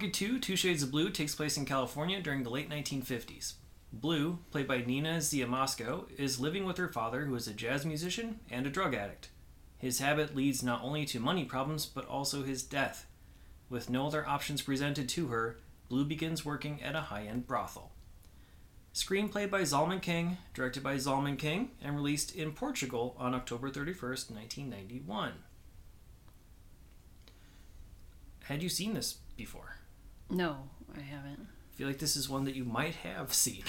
Orchid 2, Two Shades of Blue, takes place in California during the late 1950s. Blue, played by Nina Siemaszko, is living with her father, who is a jazz musician and a drug addict. His habit leads not only to money problems, but also his death. With no other options presented to her, Blue begins working at a high end brothel. Screenplay by Zalman King, directed by Zalman King, and released in Portugal on October 31st, 1991. Had you seen this before? No, I haven't. I feel like this is one that you might have seen.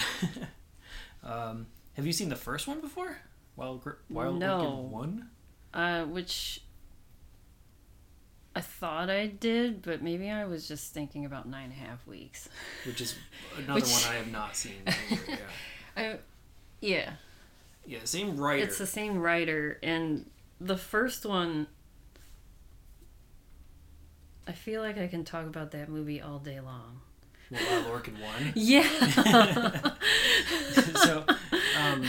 um, have you seen the first one before? Wild, Wild No. Orchid 1? Uh, which I thought I did, but maybe I was just thinking about nine and a half weeks. Which is another Which- one I have not seen. either, yeah. I, yeah, yeah, same writer. it's the same writer, and the first one. I feel like I can talk about that movie all day long. Well, Wild Orchid 1. Yeah. so um,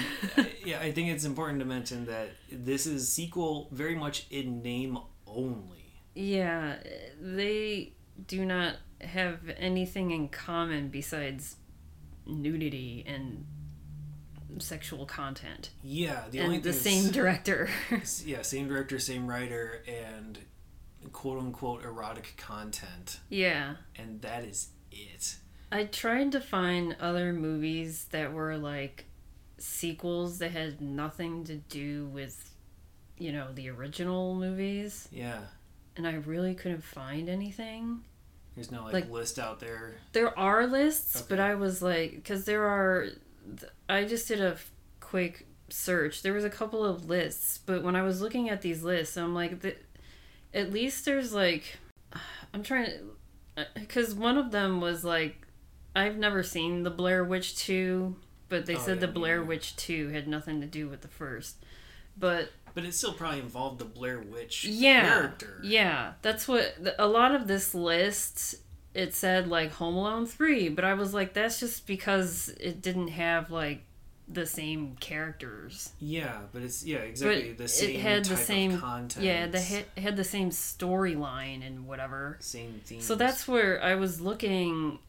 yeah i think it's important to mention that this is sequel very much in name only Yeah, they do not have anything in common besides nudity and sexual content. yeah the only the same director. yeah same director same writer and quote unquote erotic content yeah. and that is it I tried to find other movies that were like sequels that had nothing to do with, you know, the original movies, yeah and I really couldn't find anything. there's no like, Like- list out there There are lists, but I was like, because there are, I just did a quick search. There was a couple of lists, but when I was looking at these lists, I'm like, the, at least there's like, I'm trying to, uh, because one of them was like, I've never seen the Blair Witch 2, but they Oh, said yeah, the Blair neither. Witch 2 had nothing to do with the first. But but it still probably involved the blair witch yeah character yeah that's what a lot of this list it said like home alone 3 but i was like that's just because it didn't have like the same characters. Yeah but it's yeah exactly but the same it had the same of content. yeah the hit had the same storyline and whatever. Same theme so that's where i was looking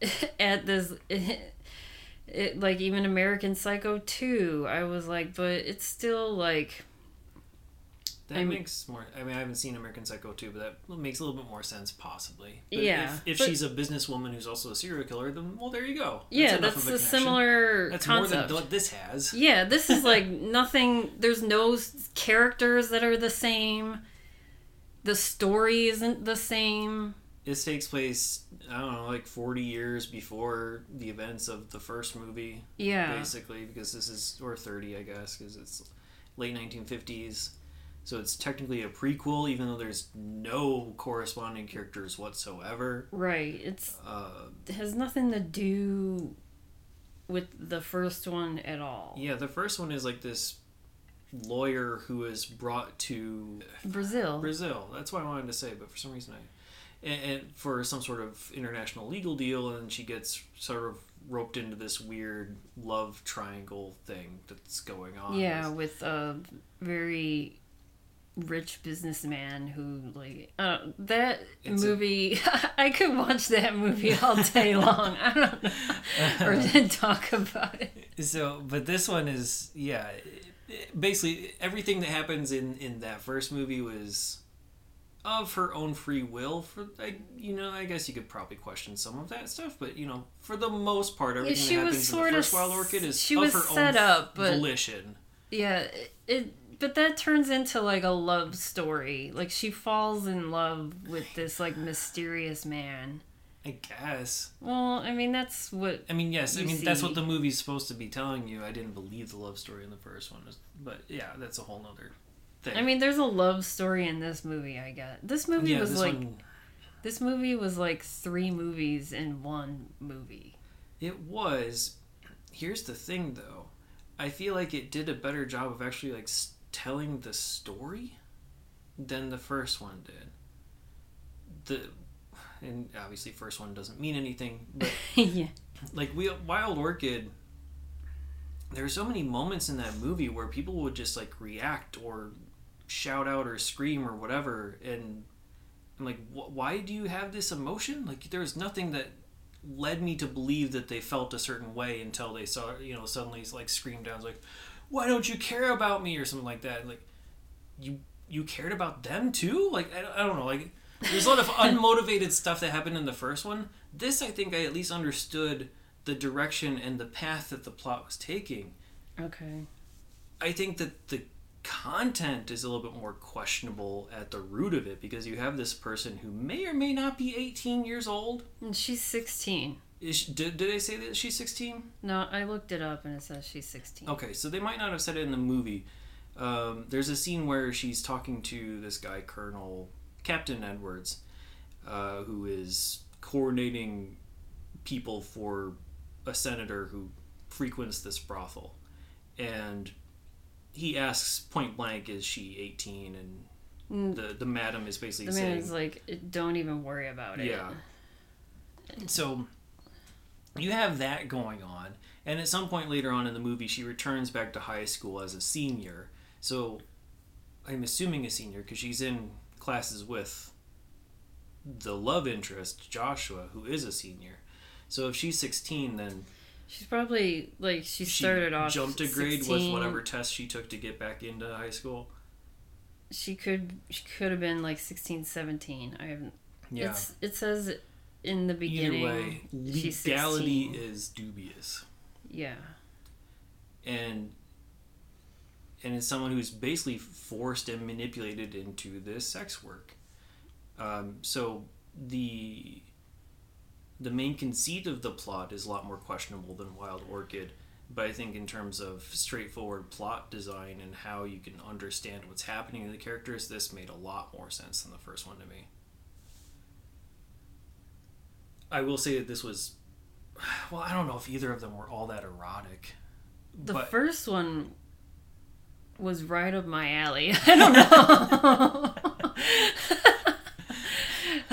at this it, like even american psycho 2 i was like but it's still like That I'm- makes more. I mean, I haven't seen American Psycho 2, but that makes a little bit more sense, possibly. But Yeah, If, if but- she's a businesswoman who's also a serial killer, then well, there you go. yeah enough that's a connection. similar That's concept more than what this has. Yeah, this is like nothing. There's no characters that are the same. The story isn't the same. This takes place, I don't know, like 40 years before the events of the first movie, Yeah. basically, because this is, or 30, I guess, because it's late 1950s. So it's technically a prequel, even though there's no corresponding characters whatsoever. Right. It's Uh, it has nothing to do with the first one at all. Yeah, the first one is like this lawyer who is brought to Brazil. Brazil. That's what I wanted to say, but for some reason I, and, and for some sort of international legal deal, and she gets sort of roped into this weird love triangle thing that's going on. yeah, with a very rich businessman who like uh, that It's movie I could watch that movie all day long. I don't know. or then talk about it. So, but this one is yeah, basically everything that happens in in that first movie was of her own free will. For I, you know, I guess you could probably question some of that stuff, but you know, for the most part, everything she that was happens in the of first Wild Orchid is she of was her set own up, but- volition. Yeah, it but that turns into like a love story. Like she falls in love with this like mysterious man. I guess. Well, I mean that's what I mean, yes. I mean, that's what the movie's supposed to be telling you. I didn't believe the love story in the first one, but yeah, that's a whole nother thing. I mean there's a love story in this movie, I guess This movie yeah, was this like one, this movie was like three movies in one movie. it was. Here's the thing, though. I feel like it did a better job of actually like telling the story than the first one did. The and obviously, first one doesn't mean anything, but yeah. like we Wild Orchid there are so many moments in that movie where people would just like react or shout out or scream or whatever and I'm like wh- why do you have this emotion like there's nothing that led me to believe that they felt a certain way until they saw you know suddenly like screamed down like why don't you care about me or something like that? Like you you cared about them too? Like I, I don't know like there's a lot of unmotivated stuff that happened in the first one. This i think i at least understood the direction and the path that the plot was taking. Okay. i think that the content is a little bit more questionable at the root of it because you have this person who may or may not be 18 years old. And she's 16. Is she, did, did they say that she's 16 No, I looked it up and it says she's 16. Okay, so they might not have said it in the movie. Um, there's a scene where she's talking to this guy, Colonel Captain Edwards, uh, who is coordinating people for a senator who frequents this brothel, and he asks point blank, "Is she 18?" And Mm, the the madam is basically The saying, man's like, don't even worry about it. yeah. So you have that going on, and at some point later on in the movie, she returns back to high school as a senior. So I'm assuming a senior because she's in classes with the love interest Joshua, who is a senior. So if she's 16, then She's probably like she she started off jumped a grade 16. with whatever test she took to get back into high school. She could she could have been like 16, 17. I haven't. Yeah. It's, it says in the beginning. Either way, legality 16. is dubious. Yeah. and and it's someone who's basically forced and manipulated into this sex work. Um, so the the main conceit of the plot is a lot more questionable than Wild Orchid, but I think in terms of straightforward plot design and how you can understand what's happening to the characters, this made a lot more sense than the first one to me. I will say that this was well, I don't know if either of them were all that erotic. The but first one was right up my alley. I don't know.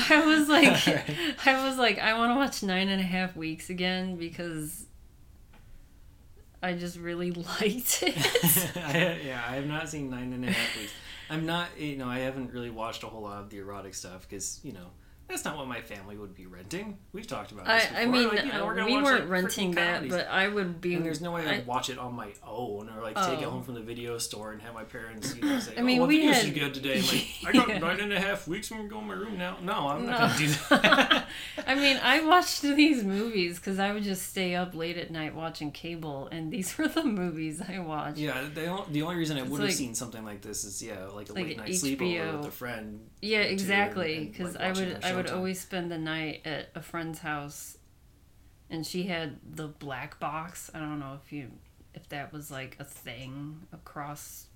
I was like, Alright. I was like, I want to watch Nine and a Half Weeks again because I just really liked it. I, yeah, I have not seen nine and a half weeks. I'm not, you know, I haven't really watched a whole lot of the erotic stuff because, you know, that's not what my family would be renting. We've talked about this I, I mean, like, you know, we're we weren't like, renting that, but I would be. and there's no way I- I'd watch it on my own or like take it Oh. home from the video store and have my parents, you know, say, I mean, "Oh, what we videos had- you get today?" Like, I got nine and a half weeks. I'm gonna go in my room now. No, I'm not No. gonna do that. I mean, I watched these movies because I would just stay up late at night watching cable, and these were the movies I watched. yeah, the, on- the only reason I would have like- seen something like this is yeah, like a Like late night HBO. sleepover with a friend. Yeah, exactly. Because I would, I would Showtime. always spend the night at a friend's house, and she had the black box. I don't know if you, if that was like a thing across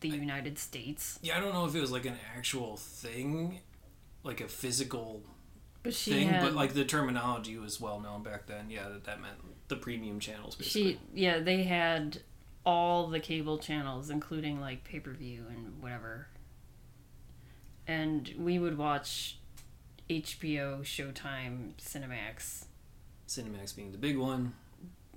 the United States, Yeah, I don't know if it was like an actual thing, like a physical but she thing, had. but like the terminology was well known back then. Yeah, that that meant the premium channels. Basically. she, yeah, they had all the cable channels, including like pay per view and whatever. And we would watch HBO, Showtime, Cinemax Cinemax being the big one.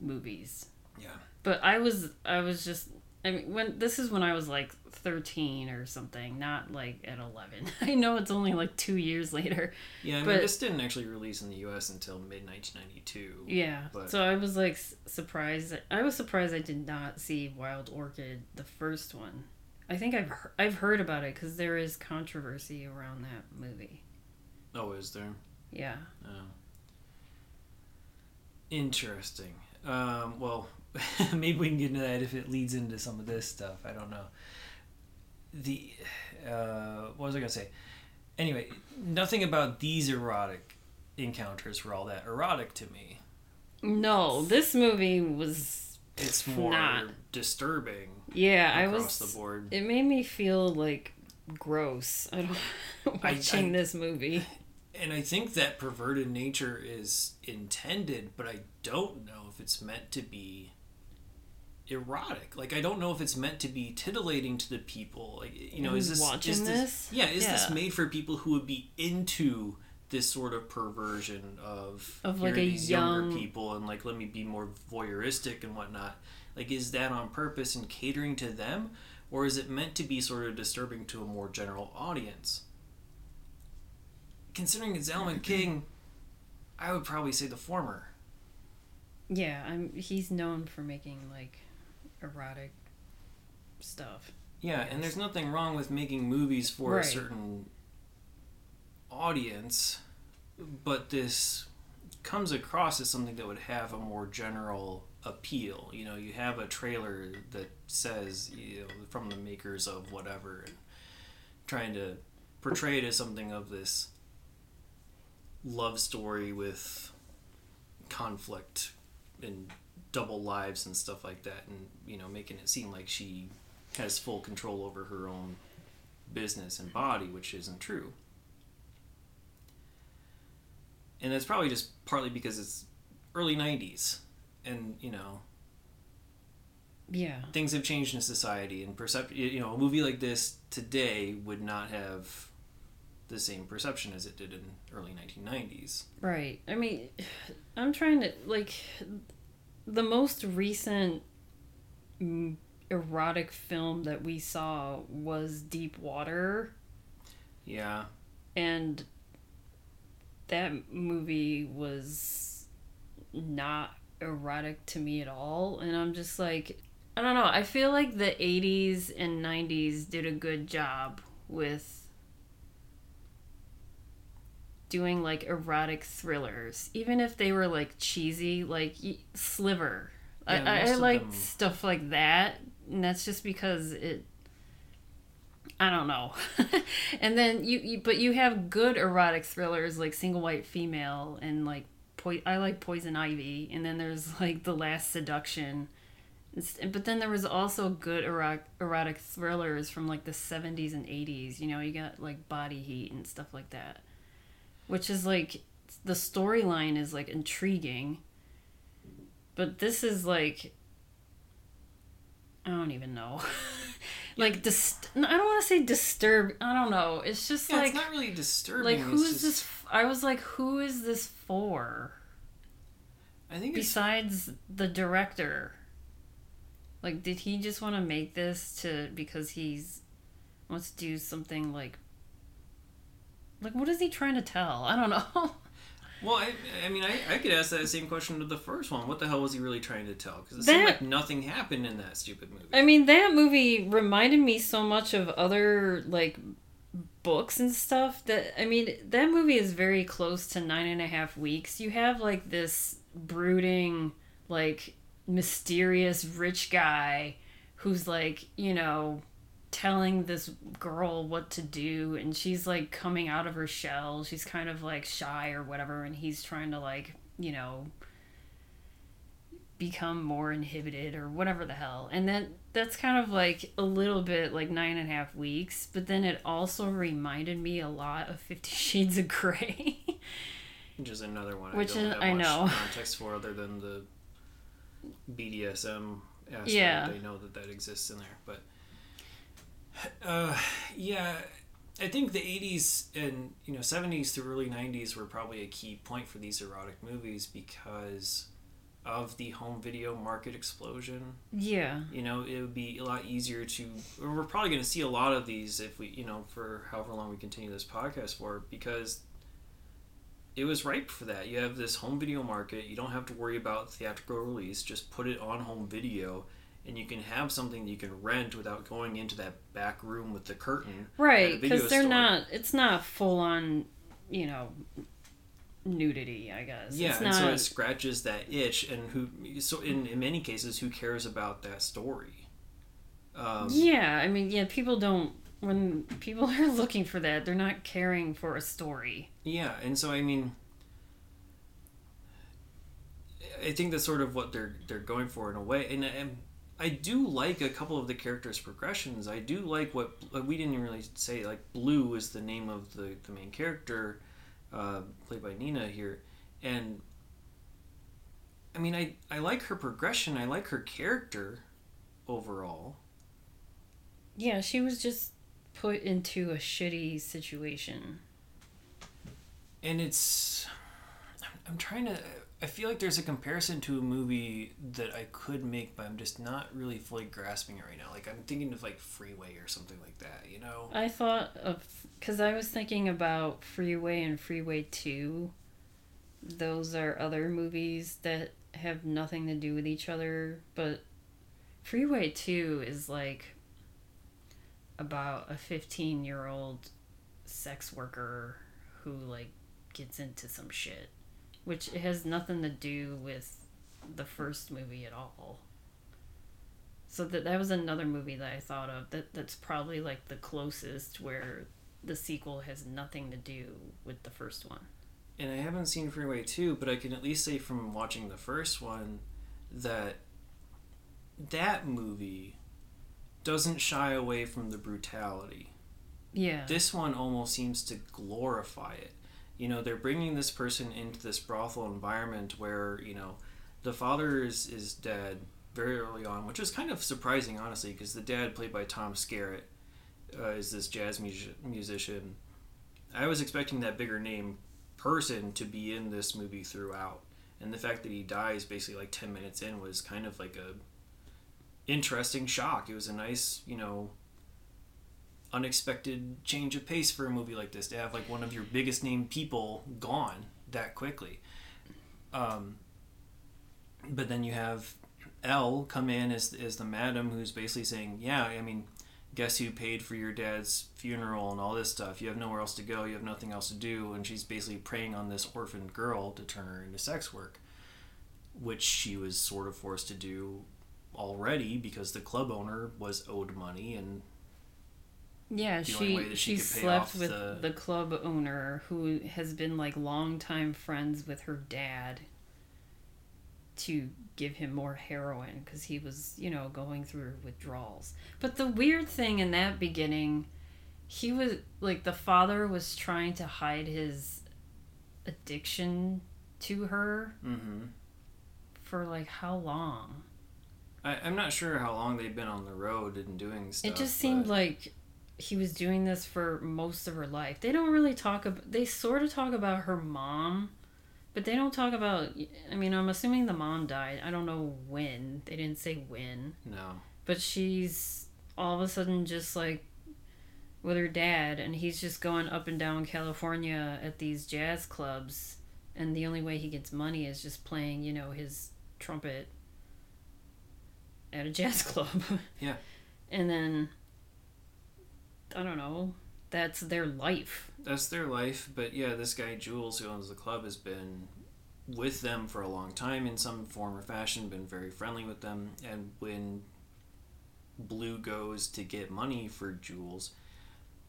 movies. Yeah. But I was I was just I mean when this is when I was like 13 or something, not like at 11. I know it's only like 2 years later. Yeah, I mean, But- this didn't actually release in the U.S. until mid 1992. Yeah. But- So I was like surprised I was surprised I did not see Wild Orchid the first one. I think I've I've heard about it cuz there is controversy around that movie. Oh, is there? Yeah. Oh. Interesting. Um, well, maybe we can get into that if it leads into some of this stuff. I don't know. The uh, what was I gonna say? Anyway, nothing about these erotic encounters were all that erotic to me. No, this movie was. It's more Not. disturbing Yeah, I was. the board. It made me feel like gross. I don't I- watching I- this movie. And I think that perverted nature is intended, but I don't know if it's meant to be erotic. Like I don't know if it's meant to be titillating to the people. Like you know, is this watching is this? Yeah, is this made for people who would be into this sort of perversion of Of, like, a these young- younger people and like let me be more voyeuristic and whatnot. Like is that on purpose and catering to them, or is it meant to be sort of disturbing to a more general audience? Considering it's Zalman mm-hmm. King, I would probably say the former. Yeah, I'm. He's known for making like erotic stuff. Yeah, and there's nothing wrong with making movies for a certain audience, but this comes across as something that would have a more general appeal. You know, you have a trailer that says, you know, from the makers of whatever, and trying to portray it as something of this love story with conflict and double lives and stuff like that, and, you know, making it seem like she has full control over her own business and body, which isn't true. And that's probably just partly because it's early 90s and, you know, Yeah. things have changed in society and percep you know, a movie like this today would not have the same perception as it did in early 1990s. Right. I mean, I'm trying to like the most recent erotic film that we saw was Deep Water, Yeah. and that movie was not erotic to me at all. And I'm just like, I don't know. I feel like the 80s and 90s did a good job with doing like erotic thrillers, even if they were like cheesy, like Sliver. Yeah, I, I, I of like them- stuff like that, and that's just because it. I don't know. and then you, you, but you have good erotic thrillers like Single White Female and like po- I like Poison Ivy, and then there's like The Last Seduction. But then there was also good erotic, erotic thrillers from like the 70s and 80s. You know, you got like Body Heat and stuff like that. Which is like the storyline is like intriguing. But this is like I don't even know. like dist- I don't want to say disturb. I don't know. It's just Yeah, like it's not really disturbing. like who is just- this I was like who is this for? I think it's besides the director like did he just want to make this to because he's wants to do something like like what is he trying to tell i don't know Well, I, I mean, I, I could ask that same question to the first one. What the hell was he really trying to tell? Because it seemed like nothing happened in that stupid movie. i mean that movie reminded me so much of other like books and stuff that i mean that movie is very close to nine and a half weeks. You have like this brooding like mysterious rich guy who's like you know telling this girl what to do and she's like coming out of her shell. She's kind of like shy or whatever and he's trying to like you know become more inhibited or whatever the hell. And then that's kind of like a little bit like nine and a half weeks but then it also reminded me a lot of 50 shades of gray Which is another one Which I don't is- have I much know. context for other than the BDSM aspect. Yeah. They know that that exists in there. But, uh, yeah, I think the 80s and, you know, 70s through early 90s were probably a key point for these erotic movies because of the home video market explosion. yeah you know it would be a lot easier to we're probably going to see a lot of these if we you know for however long we continue this podcast for because it was ripe for that you have this home video market you don't have to worry about theatrical release just put it on home video and you can have something that you can rent without going into that back room with the curtain right because they're store. not it's not full on you know nudity, I guess. Yeah, it's and not. so it scratches that itch, and who? So in, in many cases, who cares about that story? Um, yeah, I mean, yeah, people don't. When people are looking for that, they're not caring for a story. Yeah, and so I mean, I think that's sort of what they're they're going for in a way, and, and I do like a couple of the characters' progressions. I do like what we didn't really say. Like Blue is the name of the the main character, uh, played by Nina here, and I mean, I I like her progression. I like her character overall. Yeah, she was just put into a shitty situation. and it's I'm trying to I feel like there's a comparison to a movie that I could make but I'm just not really fully grasping it right now. Like I'm thinking of like Freeway or something like that you know? I thought of because I was thinking about Freeway and Freeway Two. Those are other movies that have nothing to do with each other, but Freeway Two is like about a fifteen-year-old sex worker who like gets into some shit, which has nothing to do with the first movie at all. So that that was another movie that I thought of that that's probably like the closest where the sequel has nothing to do with the first one. and I haven't seen Freeway 2 but I can at least say from watching the first one that that movie doesn't shy away from the brutality Yeah. this one almost seems to glorify it. You know, they're bringing this person into this brothel environment where you know the father is is dead very early on, which is kind of surprising, honestly, because the dad, played by Tom Skerritt, uh, is this jazz mu- musician. I was expecting that bigger name person to be in this movie throughout, and the fact that he dies basically like ten minutes in was kind of like a interesting shock. It was a nice, you know, unexpected change of pace for a movie like this to have like one of your biggest name people gone that quickly. Um, but then you have Elle come in as as the madam who's basically saying, "Yeah, I mean, guess who paid for your dad's funeral and all this stuff? You have nowhere else to go. You have nothing else to do." And she's basically preying on this orphaned girl to turn her into sex work, which she was sort of forced to do already because the club owner was owed money and yeah, she she she slept with the- the club owner who has been like longtime friends with her dad to give him more heroin because he was, you know, going through withdrawals. But the weird thing in that beginning, he was like the father was trying to hide his addiction to her mm-hmm. for like how long? I, I'm not sure how long they've been on the road and doing stuff. it just seemed but- like he was doing this for most of her life. They don't really talk about. They sort of talk about her mom, but they don't talk about. I mean, I'm assuming the mom died. I don't know when. They didn't say when, no. but she's all of a sudden just like with her dad, and he's just going up and down California at these jazz clubs, and the only way he gets money is just playing, you know, his trumpet at a jazz club. Yeah. And then I don't know. That's their life. That's their life, but yeah, this guy Jules who owns the club has been with them for a long time in some form or fashion, been very friendly with them, and when Blue goes to get money for Jules,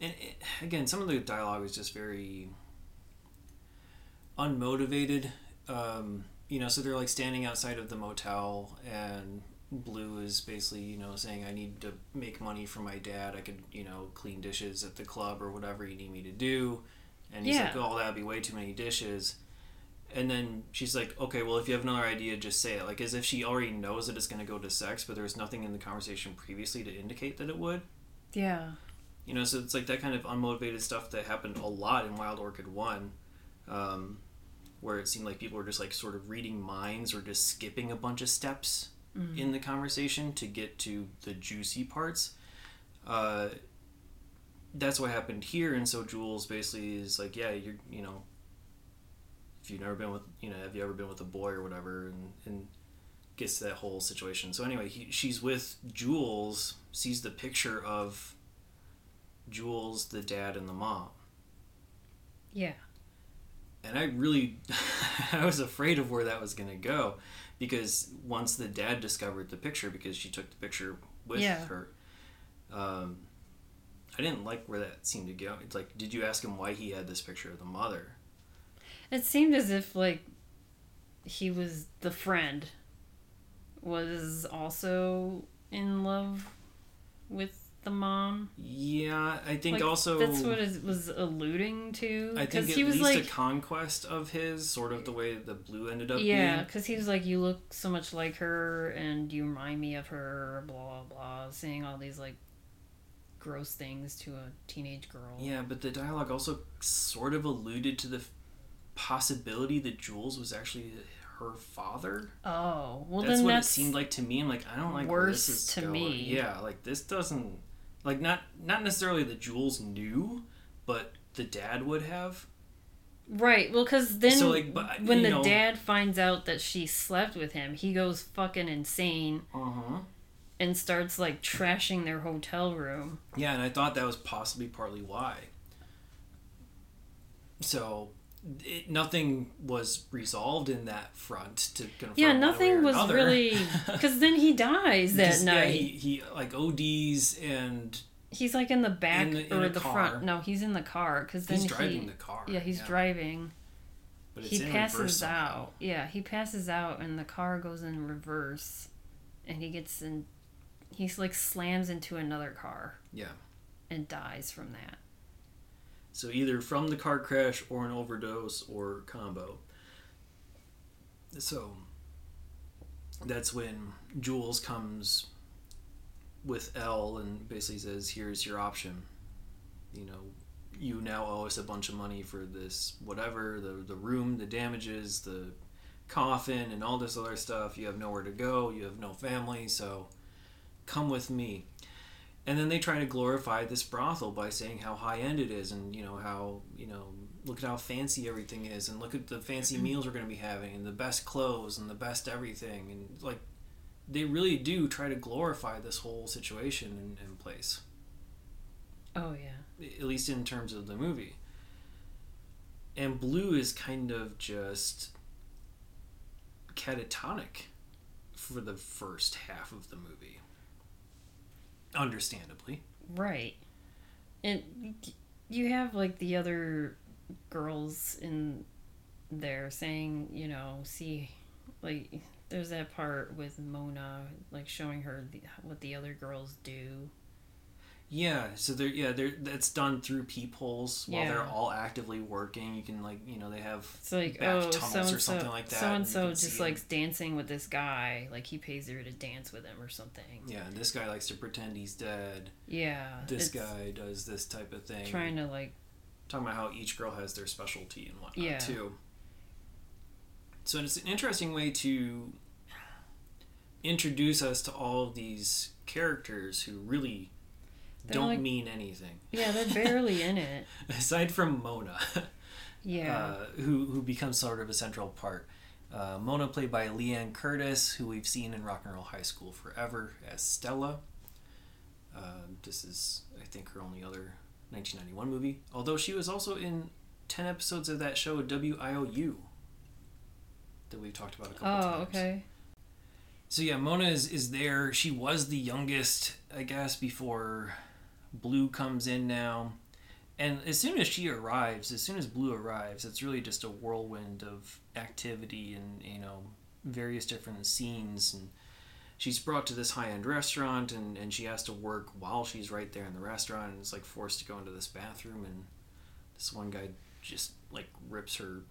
and it, again, some of the dialogue is just very unmotivated. Um, you know, so they're like standing outside of the motel, and Blue is basically, you know, saying, I need to make money for my dad. I could, you know, clean dishes at the club or whatever you need me to do. And he's like, oh, that'd be way too many dishes. And then she's like, okay, well, if you have another idea, just say it. Like, as if she already knows that it's going to go to sex, but there's nothing in the conversation previously to indicate that it would. Yeah. You know, so it's like that kind of unmotivated stuff that happened a lot in Wild Orchid 1, um, where it seemed like people were just like sort of reading minds or just skipping a bunch of steps in the conversation to get to the juicy parts. Uh, that's what happened here, and so Jules basically is like, yeah, you're, you know, if you've never been with, you know, have you ever been with a boy or whatever, and, and gets to that whole situation. So anyway, he, she's with Jules, sees the picture of Jules, the dad, and the mom. Yeah. and I really I was afraid of where that was going to go because once the dad discovered the picture because she took the picture with Yeah. her um, I didn't like where that seemed to go. It's like did you ask him why he had this picture of the mother? It seemed as if like he was the friend was also in love with the mom. Yeah, I think Like, also that's what it was alluding to. I think at he was least like, a conquest of his, sort of the way the blue ended up yeah, because he was like, you look so much like her, and you remind me of her. Blah blah, saying all these like gross things to a teenage girl. Yeah, but the dialogue also sort of alluded to the possibility that Jules was actually her father. Oh well, that's then what that's it seemed like to me. I'm like, I don't like worse this is to going. me. Yeah, like this doesn't like not not necessarily the Jules knew, but the dad would have. right. Well, because then So, like, but, when the know- dad finds out that she slept with him, he goes fucking insane Uh huh. and starts like trashing their hotel room. Yeah, and I thought that was possibly partly why. So, it, nothing was resolved in that front to confirm. Yeah, nothing was another. really because then he dies that night. Yeah, he, he like ODs and he's like in the back In the- in or the car. front. No, he's in the car because then he's driving he, the car. yeah, he's driving. But it's He passes out. Yeah, he passes out, and the car goes in reverse, and he gets in. He's like slams into another car. Yeah. And dies from that. So either from the car crash or an overdose or combo. So that's when Jules comes with Elle and basically says, "Here's your option. You know, you now owe us a bunch of money for this whatever the the room, the damages, the coffin, and all this other stuff. You have nowhere to go. You have no family, so come with me." And then they try to glorify this brothel by saying how high end it is and you know how you know look at how fancy everything is and look at the fancy mm-hmm. meals we're going to be having and the best clothes and the best everything and like they really do try to glorify this whole situation in place. Oh yeah. at least in terms of the movie. And blue is kind of just catatonic for the first half of the movie understandably Right. And you have like the other girls in there saying, you know, see, like there's that part with Mona, like showing her the, what the other girls do. Yeah, so they're yeah they're that's done through peepholes while they're all actively working. You can like you know they have It's like, back oh, tunnels or something so, like that. so and so just likes dancing with this guy. Like he pays her to dance with him or something. yeah, and this guy likes to pretend he's dead. Yeah. This guy does this type of thing. trying to like, talking about how each girl has their specialty and whatnot Yeah. too. So it's an interesting way to introduce us to all of these characters who really They're don't like- mean anything yeah, they're barely in it. aside from Mona. Yeah. uh, who who becomes sort of a central part. Uh, Mona, played by Liane Curtis, who we've seen in Rock and Roll High School forever as Stella. Uh, this is, I think, her only other 1991 movie. Although she was also in 10 episodes of that show WIOU that we've talked about a couple oh, times. okay. So yeah, Mona is, is there. She was the youngest, I guess, before Blue comes in now. And as soon as she arrives, as soon as Blue arrives, it's really just a whirlwind of activity and, you know, various different scenes. And she's brought to this high end restaurant and, and she has to work while she's right there in the restaurant and is like forced to go into this bathroom. And this one guy just like rips her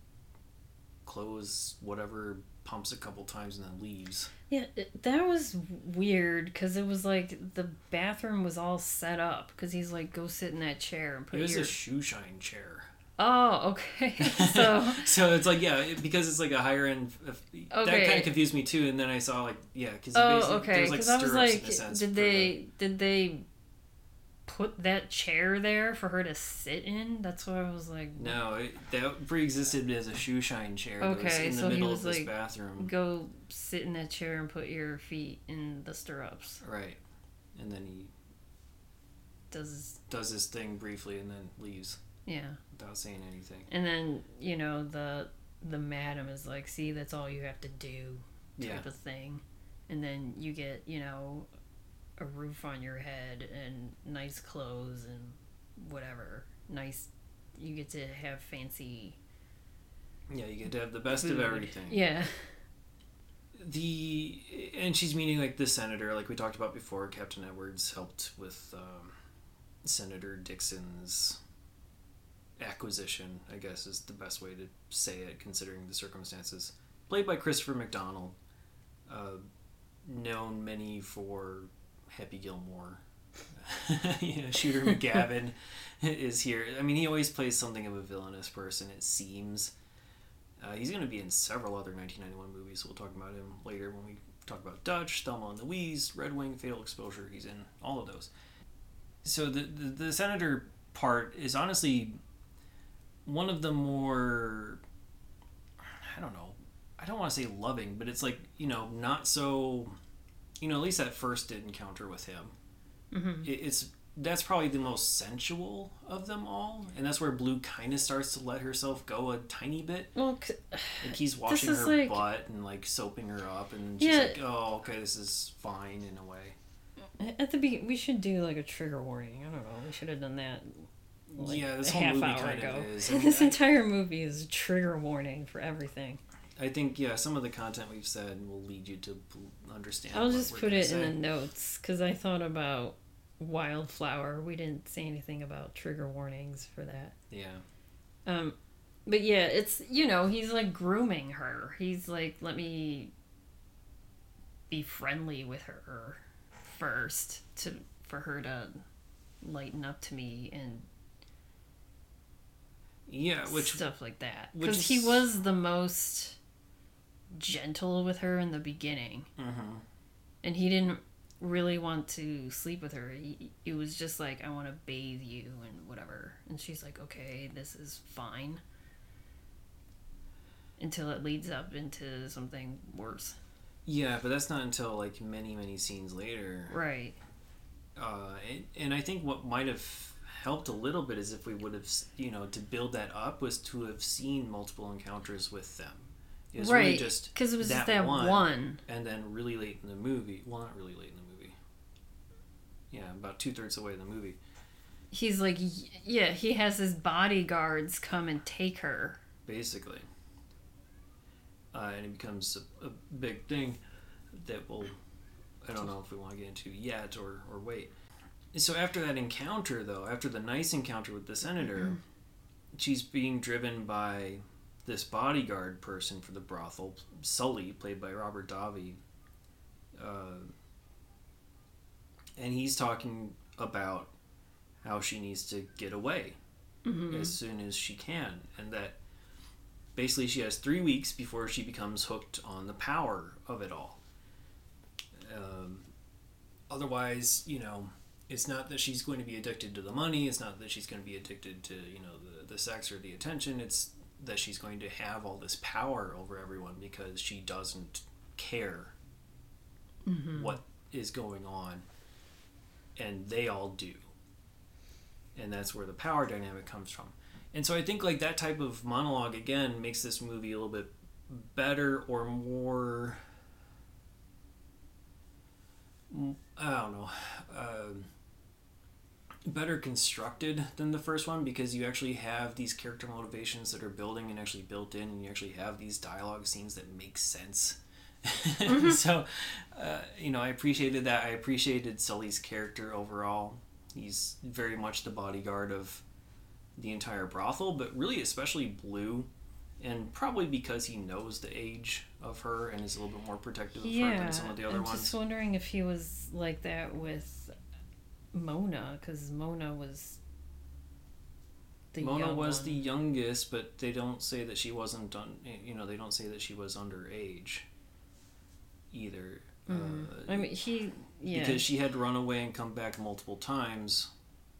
clothes, whatever, pumps a couple times and then leaves. Yeah, it, that was weird because it was like the bathroom was all set up because he's like, go sit in that chair and put It was your. a shoe shine chair. oh, okay. so So it's like yeah, it, because it's like a higher end. Uh, okay. That kind of confused me too. And then I saw like yeah, because oh, okay. Because like I was like, in a sense. did they did they put that chair there for her to sit in? That's what I was like. No, it, that pre-existed as a shoe shine chair. Okay, in the so he middle was of this like, bathroom. Go sit in that chair and put your feet in the stirrups. Right, and then he Does does his thing briefly and then leaves. Yeah. without saying anything. And then, you know, the the madam is like, see, that's all you have to do type Yeah. of thing. And then you get, you know, a roof on your head and nice clothes and whatever. Nice you get to have fancy Yeah, you get to have the best food. of everything. Yeah. the and she's meeting like the senator like we talked about before captain edwards helped with um, senator dixon's acquisition i guess is the best way to say it considering the circumstances played by christopher mcdonald uh, known many for happy gilmore you know shooter mcgavin is here i mean he always plays something of a villainous person it seems uh, he's going to be in several other 1991 movies. We'll talk about him later when we talk about Dutch, Thelma and Louise, Red Wind, Fatal Exposure. He's in all of those. So the, the the senator part is honestly one of the more I don't know. I don't want to say loving, but it's like you know not so. You know, at least that first encounter with him, hmm it, it's that's probably the most sensual of them all, and that's where Blue kind of starts to let herself go a tiny bit. Well, c- Like he's washing her like- butt and like soaping her up, and she's Yeah. like, "Oh, okay, this is fine in a way." at the beginning, we should do like a trigger warning. I don't know. We should have done that like yeah, this a whole half movie hour kind ago. of is. I, mean, this I- entire movie is a trigger warning for everything. I think yeah, some of the content we've said will lead you to understand. I'll just put it in the notes because I thought about wildflower. We didn't say anything about trigger warnings for that. Yeah, Um, but yeah, it's you know he's like grooming her. He's like, let me be friendly with her first to for her to lighten up to me and yeah, which stuff like that. Because he was the most gentle with her in the beginning, mhm. and he didn't really want to sleep with her. He, it was just like, I want to bathe you and whatever. And she's like, okay, this is fine. Until it leads up into something worse. yeah, but that's not until like many many scenes later. Right. uh, and, and I think what might have helped a little bit is if we would have, you know, to build that up was to have seen multiple encounters with them. It was really right. just Because it was just that that one. one. and then really late in the movie. Well, not really late in the movie. Yeah, about two thirds away in the movie. He's like, yeah, he has his bodyguards come and take her. basically. Uh, and it becomes a, a big thing that we'll, I don't know if we want to get into yet or, or wait. So after that encounter, though, after the nice encounter with the senator, she's being driven by this bodyguard person for the brothel, Sully, played by Robert Davi. Uh, and he's talking about how she needs to get away Mhm. as soon as she can, and that basically she has three weeks before she becomes hooked on the power of it all. Um, otherwise, you know, it's not that she's going to be addicted to the money. It's not that she's going to be addicted to you know the the sex or the attention. It's that she's going to have all this power over everyone because she doesn't care Mhm. what is going on, and they all do. And that's where the power dynamic comes from. And so I think like that type of monologue again makes this movie a little bit better or more. mm, I don't know. Um, better constructed than the first one because you actually have these character motivations that are building and actually built in, and you actually have these dialogue scenes that make sense. so, uh, you know, I appreciated that. I appreciated Sully's character overall. He's very much the bodyguard of the entire brothel, but really, especially Blue, and probably because he knows the age of her and is a little bit more protective of her Yeah, than some of the other I'm ones. just wondering if he was like that with Mona, because Mona was the Mona was one. the youngest, but they don't say that she wasn't done. You know, they don't say that she was underage either. Mhm. Uh, I mean, he yeah because she had run away and come back multiple times,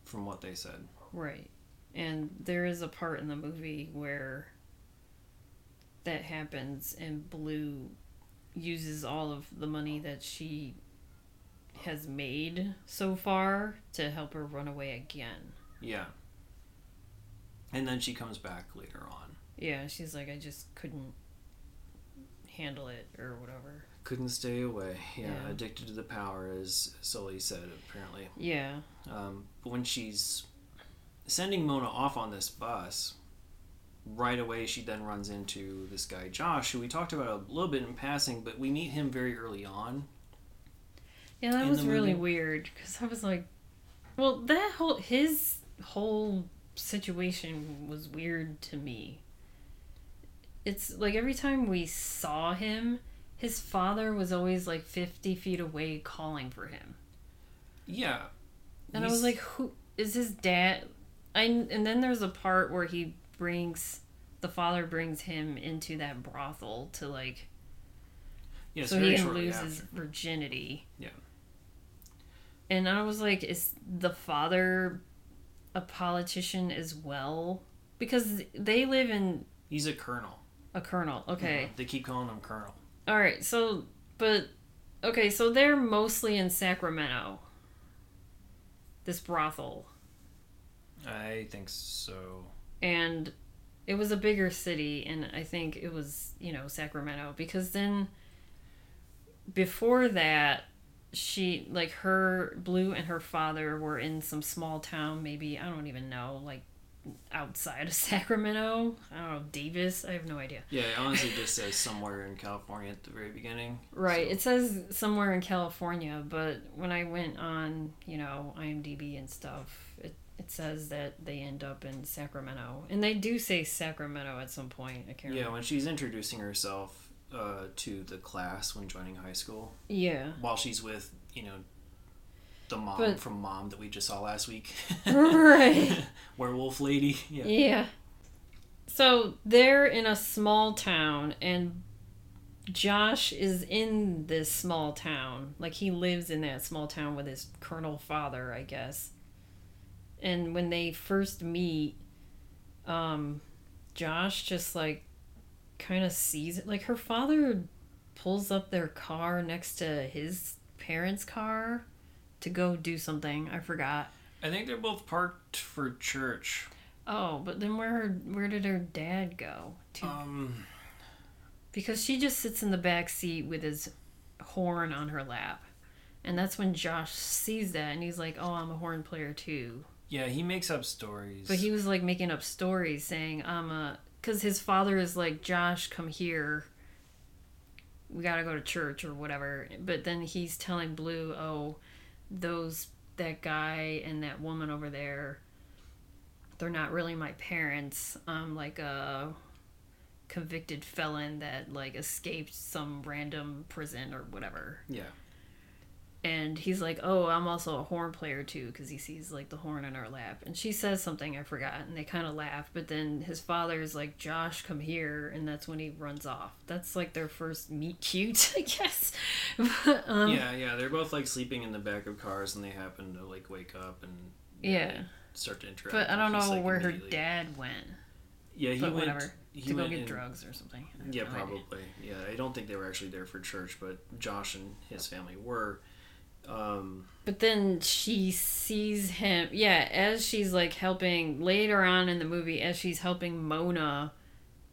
from what they said. right, and there is a part in the movie where that happens, and Blue uses all of the money that she has made so far to help her run away again. Yeah. And then she comes back later on. Yeah, she's like, I just couldn't handle it or whatever. Couldn't stay away. Yeah, Yeah. addicted to the power, as Sully said, apparently. Yeah. Um, but when she's sending Mona off on this bus, right away she then runs into this guy Josh, who we talked about a little bit in passing, but we meet him very early on. Yeah, that was really weird because I was like, well, that whole his whole situation was weird to me. It's like every time we saw him, his father was always like 50 feet away calling for him. Yeah. And I was like, who is his dad? I and then there's a part where he brings the father brings him into that brothel to like yes, so he can lose after. his virginity. Yeah. And I was like, is the father a politician as well? Because they live in He's a colonel. a colonel. Okay. They keep calling him colonel. All right. So, but okay. So they're mostly in Sacramento. This brothel, I think so. and it was a bigger city, and I think it was you know Sacramento because then before that she like her blue and her father were in some small town maybe i don't even know like outside of sacramento. I don't know davis? I have no idea. Yeah, it honestly just says somewhere in California at the very beginning. right So- it says somewhere in california but when i went on you know imdb and stuff it, it says that they end up in sacramento. And they do say sacramento at some point i can't Yeah, remember when she's introducing herself uh, to the class when joining high school, yeah while she's with, you know, the mom But- from Mom that we just saw last week. right Werewolf lady. Yeah. Yeah. So they're in a small town, and Josh is in this small town. Like he lives in that small town with his colonel father, I guess. And when they first meet, um, Josh just like kind of sees it. Like her father pulls up their car next to his parents' car to go do something. I forgot. I think they're both parked for church. Oh, but then where her where did her dad go? To, Um, because she just sits in the back seat with his horn on her lap. And that's when Josh sees that and he's like, "Oh, I'm a horn player too." yeah, he makes up stories. But he was like making up stories saying, "I'm a cuz his father is like, "Josh, come here. We got to go to church or whatever." But then he's telling Blue, "Oh, those that guy and that woman over there, they're not really my parents. I'm like a convicted felon that like escaped some random prison or whatever." yeah. And he's like, "Oh, I'm also a horn player too," because he sees like the horn in her lap, and she says something I forgot, and they kind of laugh. But then his father is like, "Josh, come here," and that's when he runs off. That's like their first meet cute, I guess. But, um, yeah, yeah, they're both like sleeping in the back of cars, and they happen to like wake up and yeah. start to interact. But I don't know like, where her dad went. Yeah, he but went. whatever. He to go get in- drugs or something. Yeah, no idea. probably. Yeah, I don't think they were actually there for church, but Josh and his family were. Um, But then she sees him. Yeah, as she's like helping later on in the movie, as she's helping Mona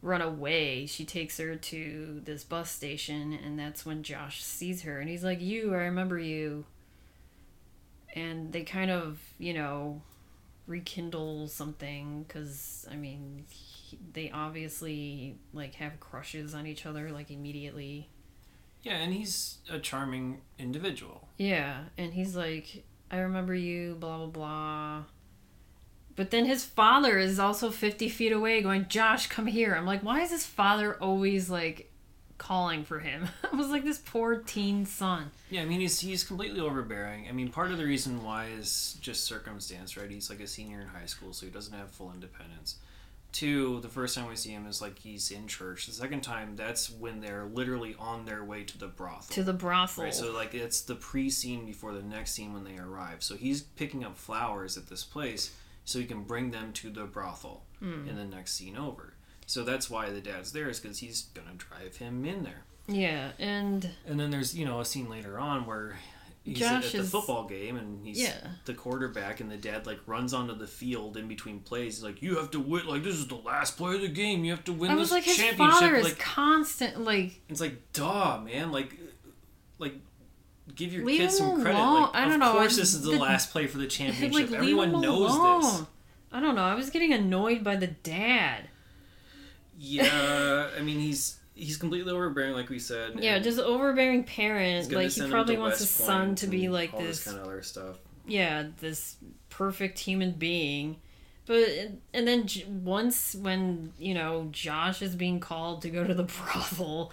run away, she takes her to this bus station, and that's when Josh sees her, and he's like, "You, I remember you." And they kind of, you know, rekindle something because I mean, he, they obviously like have crushes on each other like immediately. Yeah, and he's a charming individual. Yeah, and he's like, I remember you, blah, blah, blah. But then his father is also 50 feet away going, Josh, come here. I'm like, why is his father always like calling for him? I was like, this poor teen son. Yeah, I mean he's he's completely overbearing. I mean part of the reason why is just circumstance, right? He's like a senior in high school, so he doesn't have full independence. Two, the first time we see him is like he's in church. The second time, that's when they're literally on their way to the brothel. To the brothel. Right, so like it's the pre-scene before the next scene when they arrive. So he's picking up flowers at this place so he can bring them to the brothel Hmm. in the next scene over. So that's why the dad's there is because he's gonna drive him in there. yeah, and And then there's you know a scene later on where he's Josh at the is- football game and he's Yeah. the quarterback and the dad like runs onto the field in between plays. He's like, "You have to win. Like this is the last play of the game. You have to win I this was like, his championship." father is like constant, like, it's like, duh, man. Like, like. Give your kids some credit. Like, I don't of know, course, I- this is the, the- last play for the championship. like Everyone knows alone. this. I don't know. I was getting annoyed by the dad. Yeah, I mean, he's he's completely overbearing, like we said. Yeah, just overbearing parent. Like he probably wants West his son to be like all this. kind of other stuff. yeah, this perfect human being. But and then once when you know Josh is being called to go to the brothel,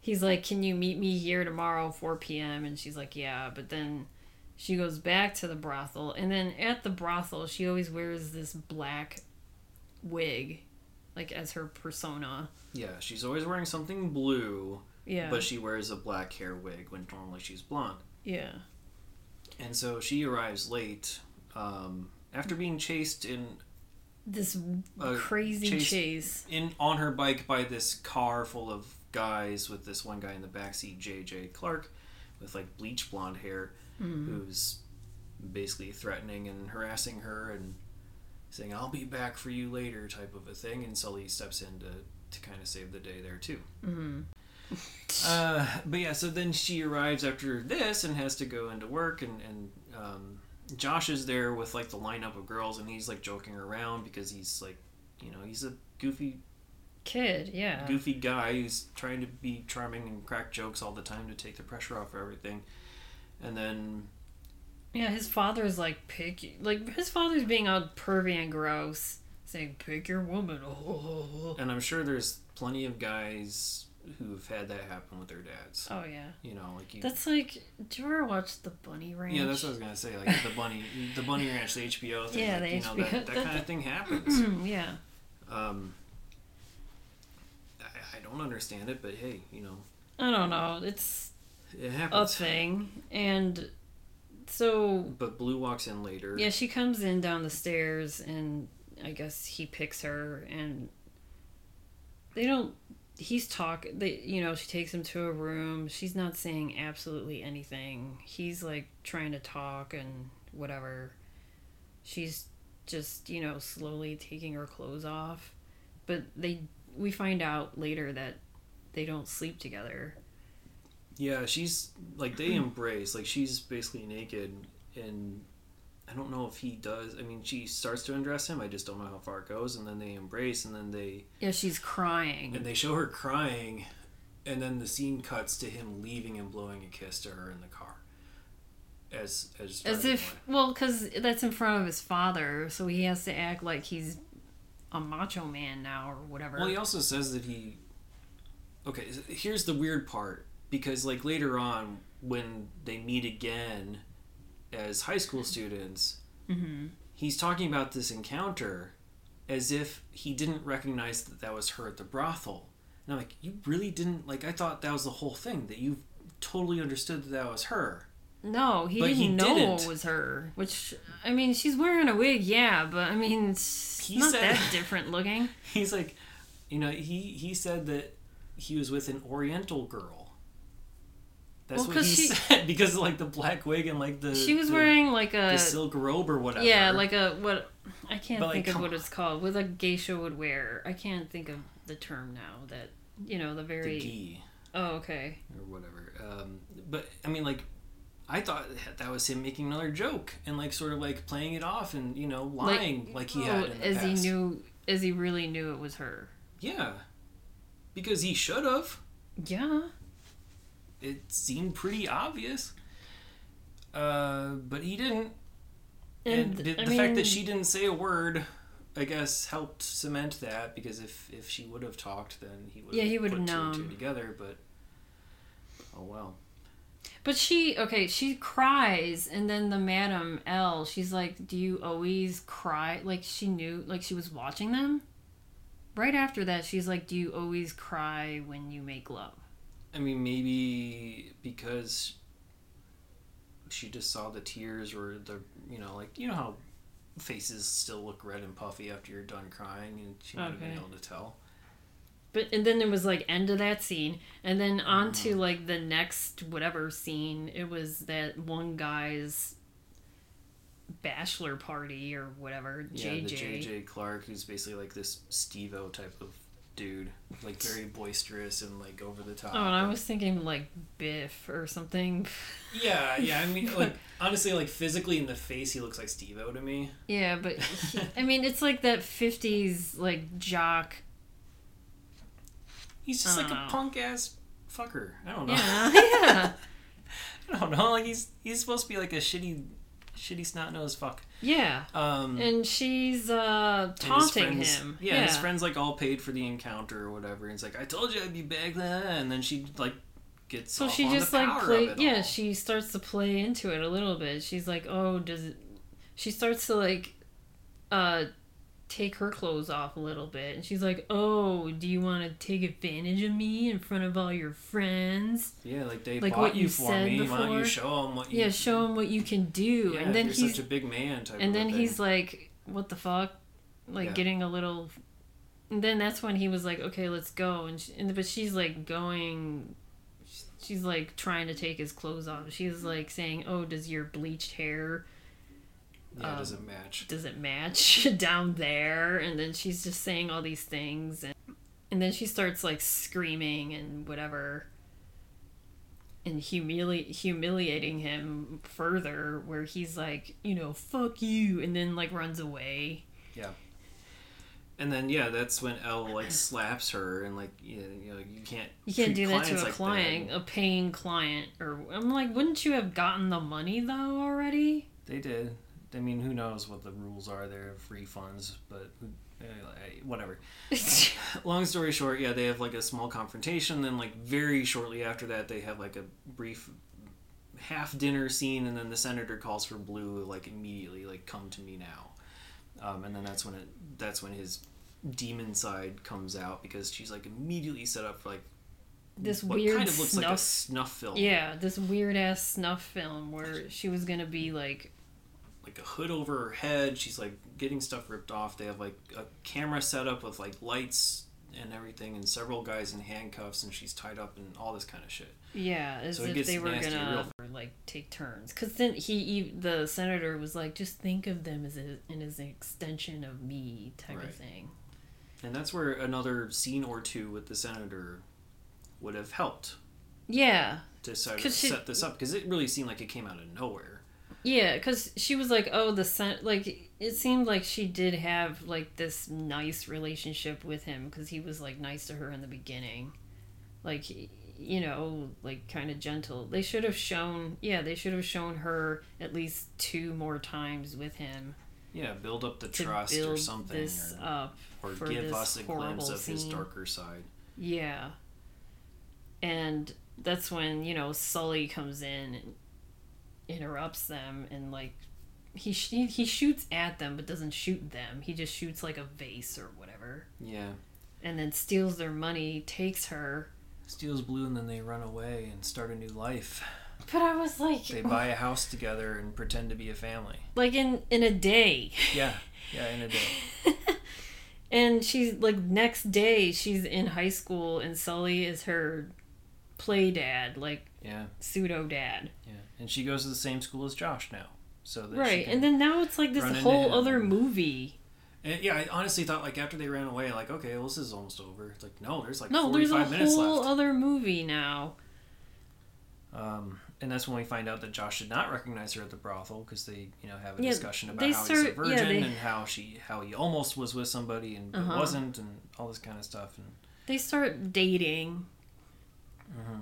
he's like, "Can you meet me here tomorrow, four p.m.?" And she's like, "Yeah." But then she goes back to the brothel, and then at the brothel, she always wears this black wig, like as her persona. Yeah, she's always wearing something blue, Yeah, but she wears a black hair wig when normally she's blonde. yeah, And so she arrives late um, after being chased in this Uh, crazy chase- chase. in on her bike by this car full of guys with this one guy in the backseat, JJ Clark, with like bleach blonde hair, who's basically threatening and harassing her and saying, "I'll be back for you later," type of a thing. And Sully steps in to to kind of save the day there too. hmm Uh, but yeah, so then she arrives after this and has to go into work, and and um, Josh is there with like the lineup of girls, and he's like joking around because he's like, you know, he's a goofy Kid, yeah. goofy guy who's trying to be charming and crack jokes all the time to take the pressure off of everything. And then Yeah, his father's like picky. like his father's being all pervy and gross, saying pick your woman. Oh, and I'm sure there's plenty of guys who've had that happen with their dads. oh yeah. You know, like you That's like. Do you ever watch the Bunny Ranch? Yeah, that's what I was gonna say. Like the bunny, the bunny ranch, the HBO thing. Yeah, like, the you know, HBO that, that that- kind of thing happens. yeah. Um, I, I don't understand it, but hey, you know, I don't know. It's it happens. a thing, and so But Blue walks in later. yeah, she comes in down the stairs, and I guess he picks her, and they don't. He's talk. They, you know, she takes him to a room. She's not saying absolutely anything. He's like trying to talk and whatever. She's just, you know, slowly taking her clothes off. But they, we find out later that they don't sleep together. Yeah, she's like they embrace. Like she's basically naked, and I don't know if he does. I mean, she starts to undress him. I just don't know how far it goes, and then they embrace, and then they Yeah, she's crying. and they show her crying, and then the scene cuts to him leaving and blowing a kiss to her in the car. As as As if, away. well, because that's in front of his father, so he has to act like he's a macho man now or whatever. Well, he also says that he. Okay, here's the weird part because like later on when they meet again as high school students, hmm he's talking about this encounter as if he didn't recognize that that was her at the brothel. And I'm like, you really didn't like? I thought that was the whole thing that you totally understood that that was her. No, he But didn't he know didn't. it was her. Which, I mean, she's wearing a wig, yeah, but I mean, it's He not said- that different looking. He's like, you know, he he said that he was with an Oriental girl. That's Well, what he she- said because like the black wig and like the She was the, wearing like the a silk robe or whatever. yeah, like a what I can't But, like, think of what on. it's called. What a geisha would wear. I can't think of the term now. That you know the the very gi oh okay or whatever. Um, but I mean, like, I thought that was him making another joke and like sort of like playing it off and you know lying like, he had oh, the as past. he knew as he really knew it was her. Yeah, because he should have. Yeah. It seemed pretty obvious. Uh, but he didn't. And, the, I the fact that she didn't say a word, I guess, helped cement that because if if she would have talked, then he would Yeah, he would've two and two together. But oh well. But she okay, she cries and then the Madam Elle, she's like, "Do you always cry?" Like she knew like she was watching them. Right after that, she's like, "Do you always cry when you make love?" I mean, maybe because she just saw the tears or the you know like you know how faces still look red and puffy after you're done crying, and she might have been able to tell. but and then it was like end of that scene and then on Mm. to like the next whatever scene it was that one guy's bachelor party or whatever Yeah, jj, the JJ Clark, who's basically like this Steve-O type of dude, like very boisterous and like over the top. oh and i was thinking like biff or something Yeah, yeah. I mean, like honestly, like physically in the face, he looks like Steve-O to me. yeah but he- i mean it's like that 50s like jock He's just like don't a punk ass fucker. I don't know. yeah yeah I don't know. Like he's he's supposed to be like a shitty, shitty snot nosed fuck. yeah Um, and she's uh and his taunting friends- him Yeah, his friends like all paid for the encounter or whatever. And it's like I told you I'd be back, blah, and then she like gets So she just like play, yeah. all. She starts to play into it a little bit. She's like, oh, does it? She starts to like, uh, take her clothes off a little bit, and she's like, oh, do you want to take advantage of me in front of all your friends? yeah, like they like bought what you you for said me. Why don't you before. show them what you? Yeah, show him what you can do. Yeah, and then you're he's such a big man type. and then thing. he's like, what the fuck? Like Yeah. getting a little. And then that's when he was like, okay, let's go. And, she, and but she's like going. She's like trying to take his clothes off. She's like saying, "Oh, does your bleached hair yeah, um, does it match? does it match down there?" And then she's just saying all these things, and and then she starts like screaming and whatever, and humili- humiliating him further, where he's like, you know, "Fuck you," and then like runs away. Yeah. And then yeah, that's when Elle like slaps her and like you know, you, can't You can't treat do that to a like client, a paying client, or I'm like, wouldn't you have gotten the money though already? They did. I mean, who knows what the rules are there of refunds, but uh, whatever. Long story short, yeah, they have like a small confrontation. Then, like very shortly after that, they have like a brief half dinner scene, and then the senator calls for Blue like immediately, like come to me now. Um, and then that's when it that's when his demon side comes out because she's like immediately set up for like this weird kind of looks like a snuff. snuff film. yeah, this weird ass snuff film where she was gonna be like, like a hood over her head. She's like getting stuff ripped off. They have like a camera set up with like lights and everything, and several guys in handcuffs, and she's tied up and all this kind of shit. yeah, as So it if they were gonna like take turns. Cause then he, the senator, was like, just think of them as a, and as an extension of me, type Right. of thing. And that's where another scene or two with the senator would have helped Yeah, to sort of 'Cause she- set this up because it really seemed like it came out of nowhere. Yeah, because she was like, oh, the sen like it seemed like she did have like this nice relationship with him because he was like nice to her in the beginning, like you know, like kind of gentle. They should have shown, yeah, they should have shown her at least two more times with him Yeah, build up the trust or something, this or, up. or for give us a glimpse of his darker side. Yeah, and that's when you know Sully comes in and interrupts them and like he sh- he he shoots at them but doesn't shoot them. He just shoots like a vase or whatever, Yeah, and then steals their money, takes her. steals blue, and then they run away and start a new life. But I was like, They buy a house together and pretend to be a family. like in in a day. Yeah, yeah, in a day. And she's like next day she's in high school and Sully is her play dad, like Yeah, pseudo dad. yeah. And she goes to the same school as Josh now. So that Right. And then now it's like this whole other movie. And, yeah, I honestly thought like after they ran away, like okay, well this is almost over. It's like no, there's like No, there's a 45 minutes whole left. other movie now. Um, and that's when we find out that Josh did not recognize her at the brothel because they, you know, have a Yeah, discussion about how he's a start- yeah, virgin they- and how she, how he almost was with somebody and Uh-huh. wasn't, and all this kind of stuff. And They start dating Mm-hmm.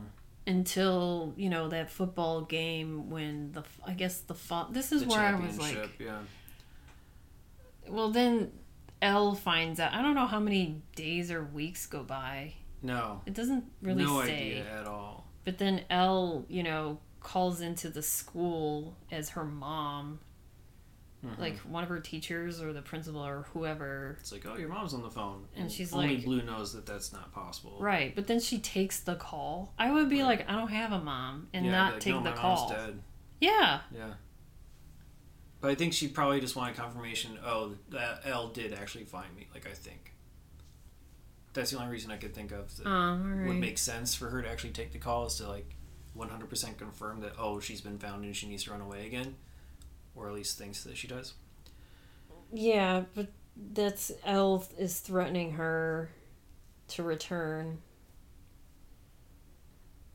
Until you know that football game when the I guess the this is the where I was like, yeah, well then Elle finds out. I don't know how many days or weeks go by. no, It doesn't really no say. idea at all. But then Elle, you know, calls into the school as her mom, Mhm. like one of her teachers or the principal or whoever. It's like, oh, your mom's on the phone, And she's only like- Blue knows that that's not possible. Right, but then she takes the call. I would be Right. like, I don't have a mom, and Yeah, not like, take no, the call. Yeah, Yeah. But I think she probably just wanted confirmation. Oh, that Elle did actually find me. Like I think. that's the only reason I could think of that all right. would make sense for her to actually take the call is to like 100% confirm that oh she's been found and she needs to run away again, or at least thinks that she does. Yeah, but that's Elle is threatening her to return.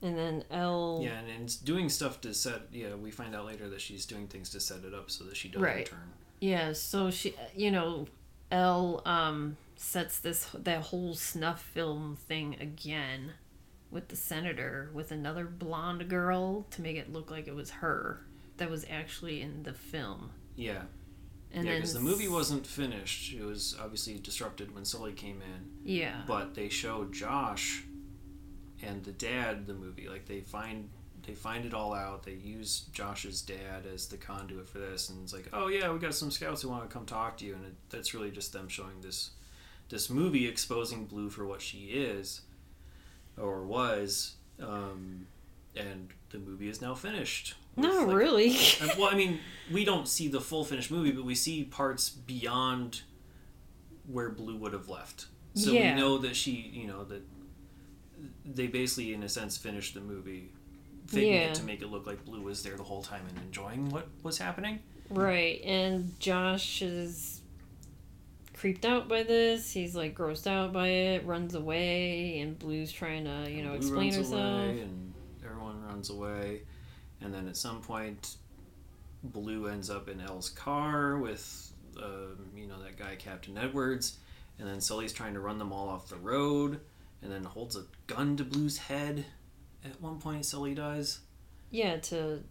And then Elle Yeah, and, and doing stuff to set. Yeah, we find out later that she's doing things to set it up so that she does Right. return. Yeah, so she you know, Elle um sets this that whole snuff film thing again with the senator with another blonde girl to make it look like it was her that was actually in the film. Yeah, And yeah, because the movie wasn't finished. It was obviously disrupted when Sully came in. Yeah. but they show Josh and the dad the movie like they find they find it all out they use Josh's dad as the conduit for this and it's like oh yeah we got some scouts who want to come talk to you and it, that's really just them showing this this movie exposing Blue for what she is or was um, and the movie is now finished Not like, really. well, I mean, we don't see the full finished movie, but we see parts beyond where Blue would have left. So Yeah. we know that she, you know, that they basically, in a sense, finished the movie, faking Yeah. it to make it look like Blue was there the whole time and enjoying what was happening. Right, and Josh is creeped out by this. He's like grossed out by it, runs away, and Blue's trying to, you know, Blue explain runs herself. away, and everyone runs away, and then at some point, Blue ends up in Elle's car with, um, you know, that guy Captain Edwards, and then Sully's trying to run them all off the road, and then holds a gun to Blue's head. At one point, Sully does. Yeah, to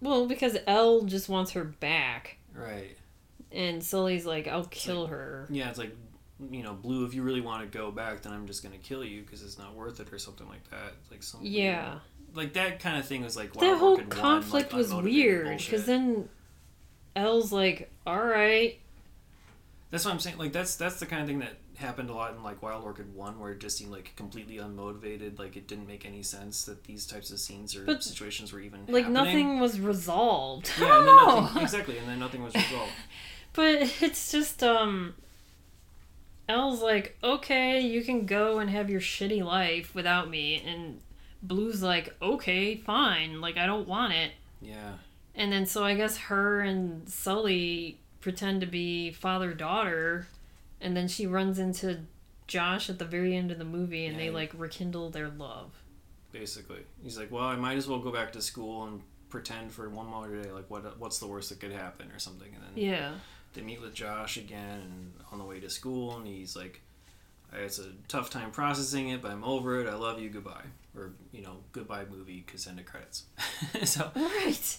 well, because Elle just wants her back, Right. and Sully's like, "I'll kill her." Yeah, it's like, you know, Blue, if you really want to go back, then I'm just gonna kill you because it's not worth it or something like that. Like some Yeah, like that kind of thing was like that Wild whole Orchid one, conflict like, was weird because then Elle's like, "All right, That's what I'm saying. Like that's that's the kind of thing that happened a lot in like Wild Orchid One, where it just seemed like completely unmotivated. Like it didn't make any sense that these types of scenes or But, situations were even like happening. nothing was resolved." Yeah, and then nothing, exactly, and then nothing was resolved. But it's just um Elle's like, okay, you can go and have your shitty life without me and Blue's like, okay, fine, like I don't want it. Yeah, And then so I guess her and Sully pretend to be father daughter and then she runs into Josh at the very end of the movie and they like rekindle their love. basically, he's like, well, I might as well go back to school and pretend for one more day. Like, what what's the worst that could happen, or something, and then Yeah. they meet with Josh again and on the way to school, and he's like, "It's a tough time processing it, but I'm over it. I love you. Goodbye." Or you know, goodbye movie because end of credits. so Right.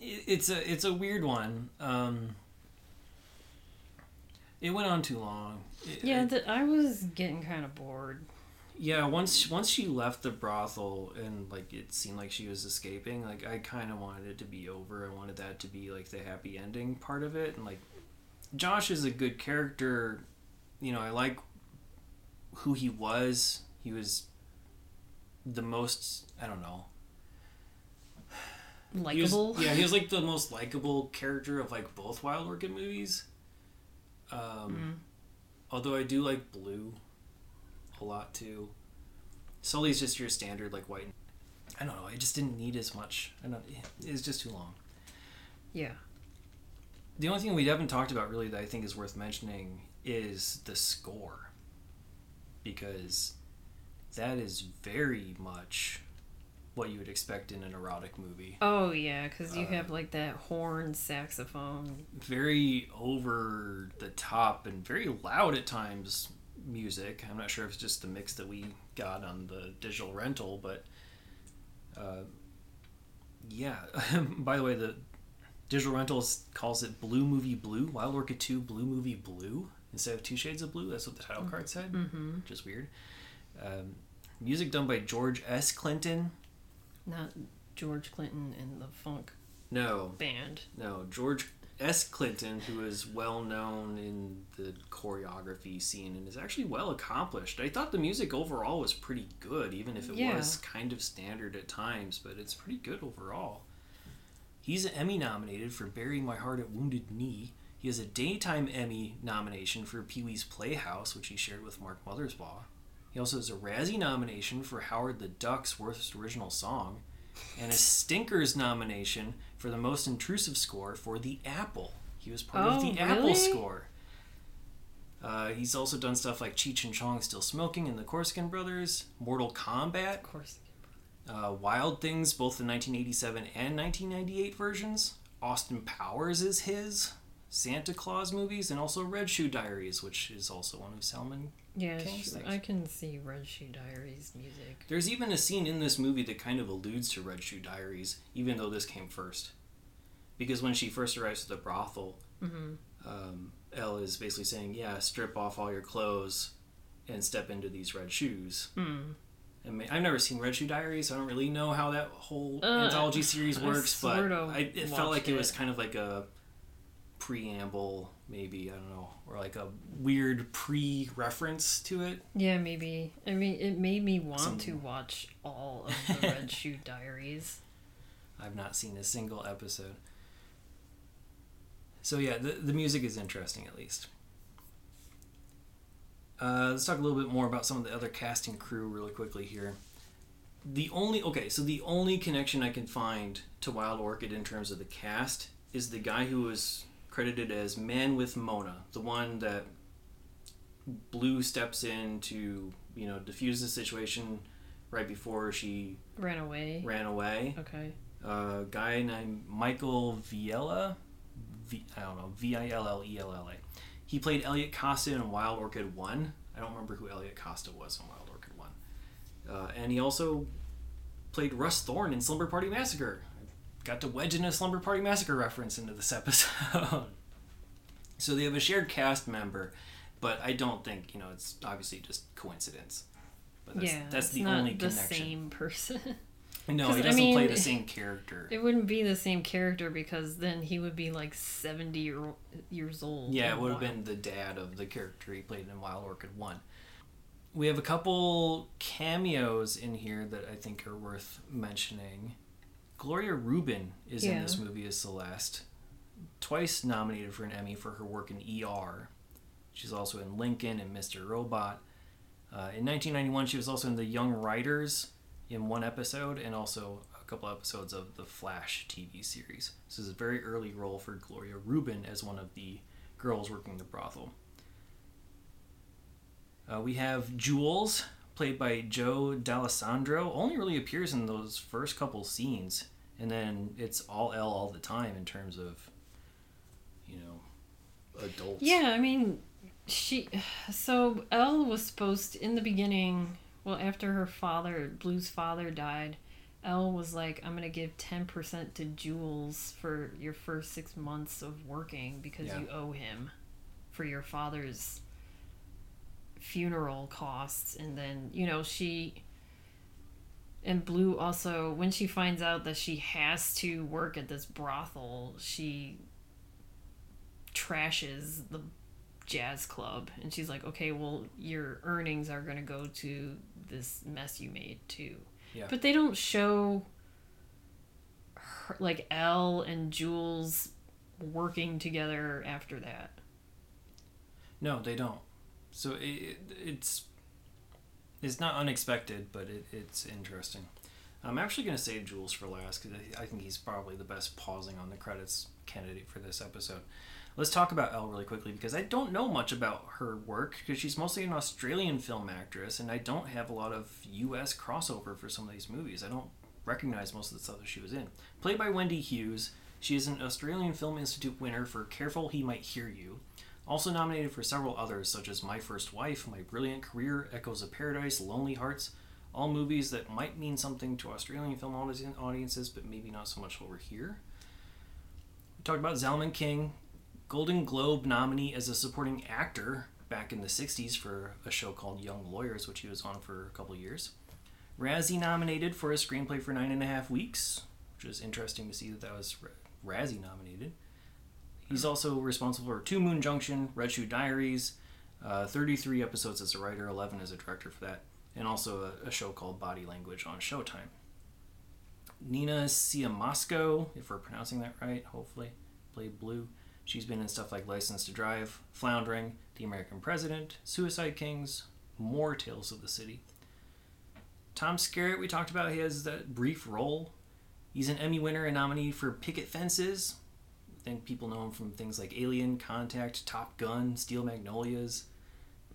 it, it's a it's a weird one. Um, it went on too long. It- Yeah, th- I was getting kind of bored. yeah. Once once she left the brothel and like it seemed like she was escaping, like I kind of wanted it to be over. I wanted that to be like the happy ending part of it, and like Josh is a good character. You know, I like who he was. He was the most. I don't know. Likeable. yeah, he was like the most likable character of like both Wild Orchid movies. Um, Mm. Although I do like Blue a lot too. Sully's just your standard like white. I don't know. I just didn't need as much. I don't. It's just too long. Yeah. The only thing we haven't talked about really that I think is worth mentioning is the score, because that is very much what you would expect in an erotic movie. Oh yeah, because you Uh, have like that horn saxophone. very over the top and very loud at times music. I'm not sure if it's just the mix that we got on the digital rental, but uh, yeah. By the way, the digital rentals calls it Blue Movie Blue, Wild Orchid 2 Blue Movie Blue instead of Two Shades of Blue. That's what the title card said. Mm-hmm. Just weird. Um, music done by George S. Clinton. Not George Clinton and the funk No, band. No, George S. Clinton, who is well known in the choreography scene and is actually well accomplished. I thought the music overall was pretty good, even if it Yeah. was kind of standard at times, but it's pretty good overall. He's Emmy nominated for Burying My Heart at Wounded Knee. He has a Daytime Emmy nomination for Pee Wee's Playhouse, which he shared with Mark Mothersbaugh. He also has a Razzie nomination for Howard the Duck's Worst Original Song, and a Stinkers nomination for the most intrusive score for The Apple. He was part of Oh, the Apple score. Uh, he's also done stuff like Cheech and Chong Still Smoking and the Corsican Brothers, Mortal Kombat, course. uh, Wild Things, both the 1987 and 1998 versions. Austin Powers is his. Santa Claus movies, and also Red Shoe Diaries, which is also one of Zalman. Yeah, King's sure. things. I can see Red Shoe Diaries music. There's even a scene in this movie that kind of alludes to Red Shoe Diaries, even though this came first. Because when she first arrives at the brothel, hmm um, Elle is basically saying, "Yeah, strip off all your clothes and step into these red shoes." Mm. And ma- I've never seen Red Shoe Diaries. So I don't really know how that whole Uh, anthology series I works, but I, it felt like watched it was kind of like a preamble, maybe I don't know, or like a weird pre-reference to it. Yeah, maybe. I mean, it made me want Some- to watch all of the Red Shoe Diaries. I've not seen a single episode. So yeah, the the music is interesting at least. Uh, let's talk a little bit more about some of the other cast and crew really quickly here. The only okay, so the only connection I can find to Wild Orchid in terms of the cast is the guy who was credited as Man with Mona, the one that Blue steps in to you know diffuse the situation right before she Ran away. ran away Okay. a guy named Michael Villella. V, I don't know, V I L L E L L A. He played Elliot Costa in Wild Orchid 1. I don't remember who Elliot Costa was in Wild Orchid 1. Uh, and he also played Russ Thorne in Slumber Party Massacre. Got to wedge in a Slumber Party Massacre reference into this episode. so they have a shared cast member, but I don't think, you know, it's obviously just coincidence. But that's, yeah, that's the only the connection. same person. no, he doesn't play mean, the same character. it wouldn't be the same character because then he would be like seventy year, years old. Yeah, it would have been the dad of the character he played in Wild Orchid 1. We have a couple cameos in here that I think are worth mentioning. Gloria Reuben is in this movie as Celeste, twice nominated for an Emmy for her work in ER. She's also in Lincoln and Mr. Robot. Uh, in 1991, she was also in The Young Riders in one episode and also a couple episodes of the Flash TV series. This is a very early role for Gloria Reuben as one of the girls working the brothel. Uh, we have Jules, played by Joe Dallesandro, only really appears in those first couple scenes, and then it's all Elle all the time in terms of, you know, adults. Yeah, I mean, she. So Elle was supposed to, in the beginning. Well, after her father, Blue's father died, Elle was like, "I'm gonna give ten percent to Jules for your first six months of working because Yeah. you owe him for your father's funeral costs." And then you know she. And Blue also, when she finds out that she has to work at this brothel, she trashes the jazz club and she's like okay well your earnings are going to go to this mess you made too Yeah. but they don't show her, like Elle and Jules working together after that No, they don't. So it, it, it's it's not unexpected, but it, it's interesting. I'm actually going to save Jules for last because I, think he's probably the best pausing on the credits candidate for this episode. Let's talk about Elle really quickly because I don't know much about her work because she's mostly an Australian film actress and I don't have a lot of U.S. crossover for some of these movies. I don't recognize most of the stuff that she was in. Played by Wendy Hughes, she is an Australian Film Institute winner for Careful He Might Hear You. Also nominated for several others, such as My First Wife, My Brilliant Career, Echoes of Paradise, Lonely Hearts, all movies that might mean something to Australian film audiences, but maybe not so much over here. We talked about Zalman King, Golden Globe nominee as a supporting actor back in the 60s for a show called Young Lawyers, which he was on for a couple years. Razzie nominated for a screenplay for Nine and a Half Weeks, which was interesting to see that that was Ra- Razzie nominated. He's also responsible for Two Moon Junction, Red Shoe Diaries, uh, 33 episodes as a writer, 11 as a director for that, and also a, a show called Body Language on Showtime. Nina Siemaszko, if we're pronouncing that right, hopefully, played Blue. She's been in stuff like License to Drive, Floundering, The American President, Suicide Kings, more Tales of the City. Tom Skerritt, we talked about, he has that brief role. He's an Emmy winner and nominee for Picket Fences. Think people know him from things like Alien, Contact, Top Gun, Steel Magnolias,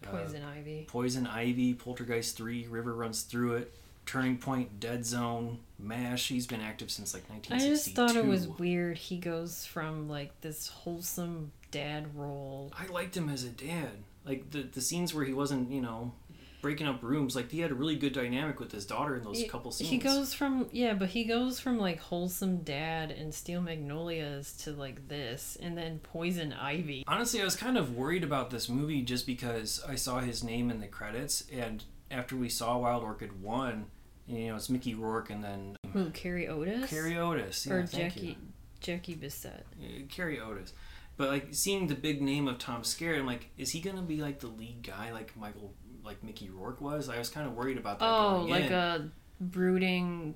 uh, Poison Ivy. Poison Ivy, Poltergeist 3, River Runs Through It, Turning Point, Dead Zone, MASH. He's been active since like I just thought it was weird. He goes from like this wholesome dad role. I liked him as a dad. Like the the scenes where he wasn't, you know, breaking up rooms. Like he had a really good dynamic with his daughter in those He- couple scenes. He goes from yeah, but he goes from like wholesome dad and Steel Magnolias to like this, and then Poison Ivy. Honestly, I was kind of worried about this movie just because I saw his name in the credits, and after we saw Wild Orchid one, you know, it's Mickey Rourke and then Who Carrie Otis Carrie Otis. Yeah, or thank Jackie you. Jackie Bisset? Uh, Carrie Otis. But like seeing the big name of Tom Skerritt, I'm like, is he gonna be like the lead guy, like Michael, like Mickey Rourke was? I was kind of worried about that. Oh, like in. a brooding,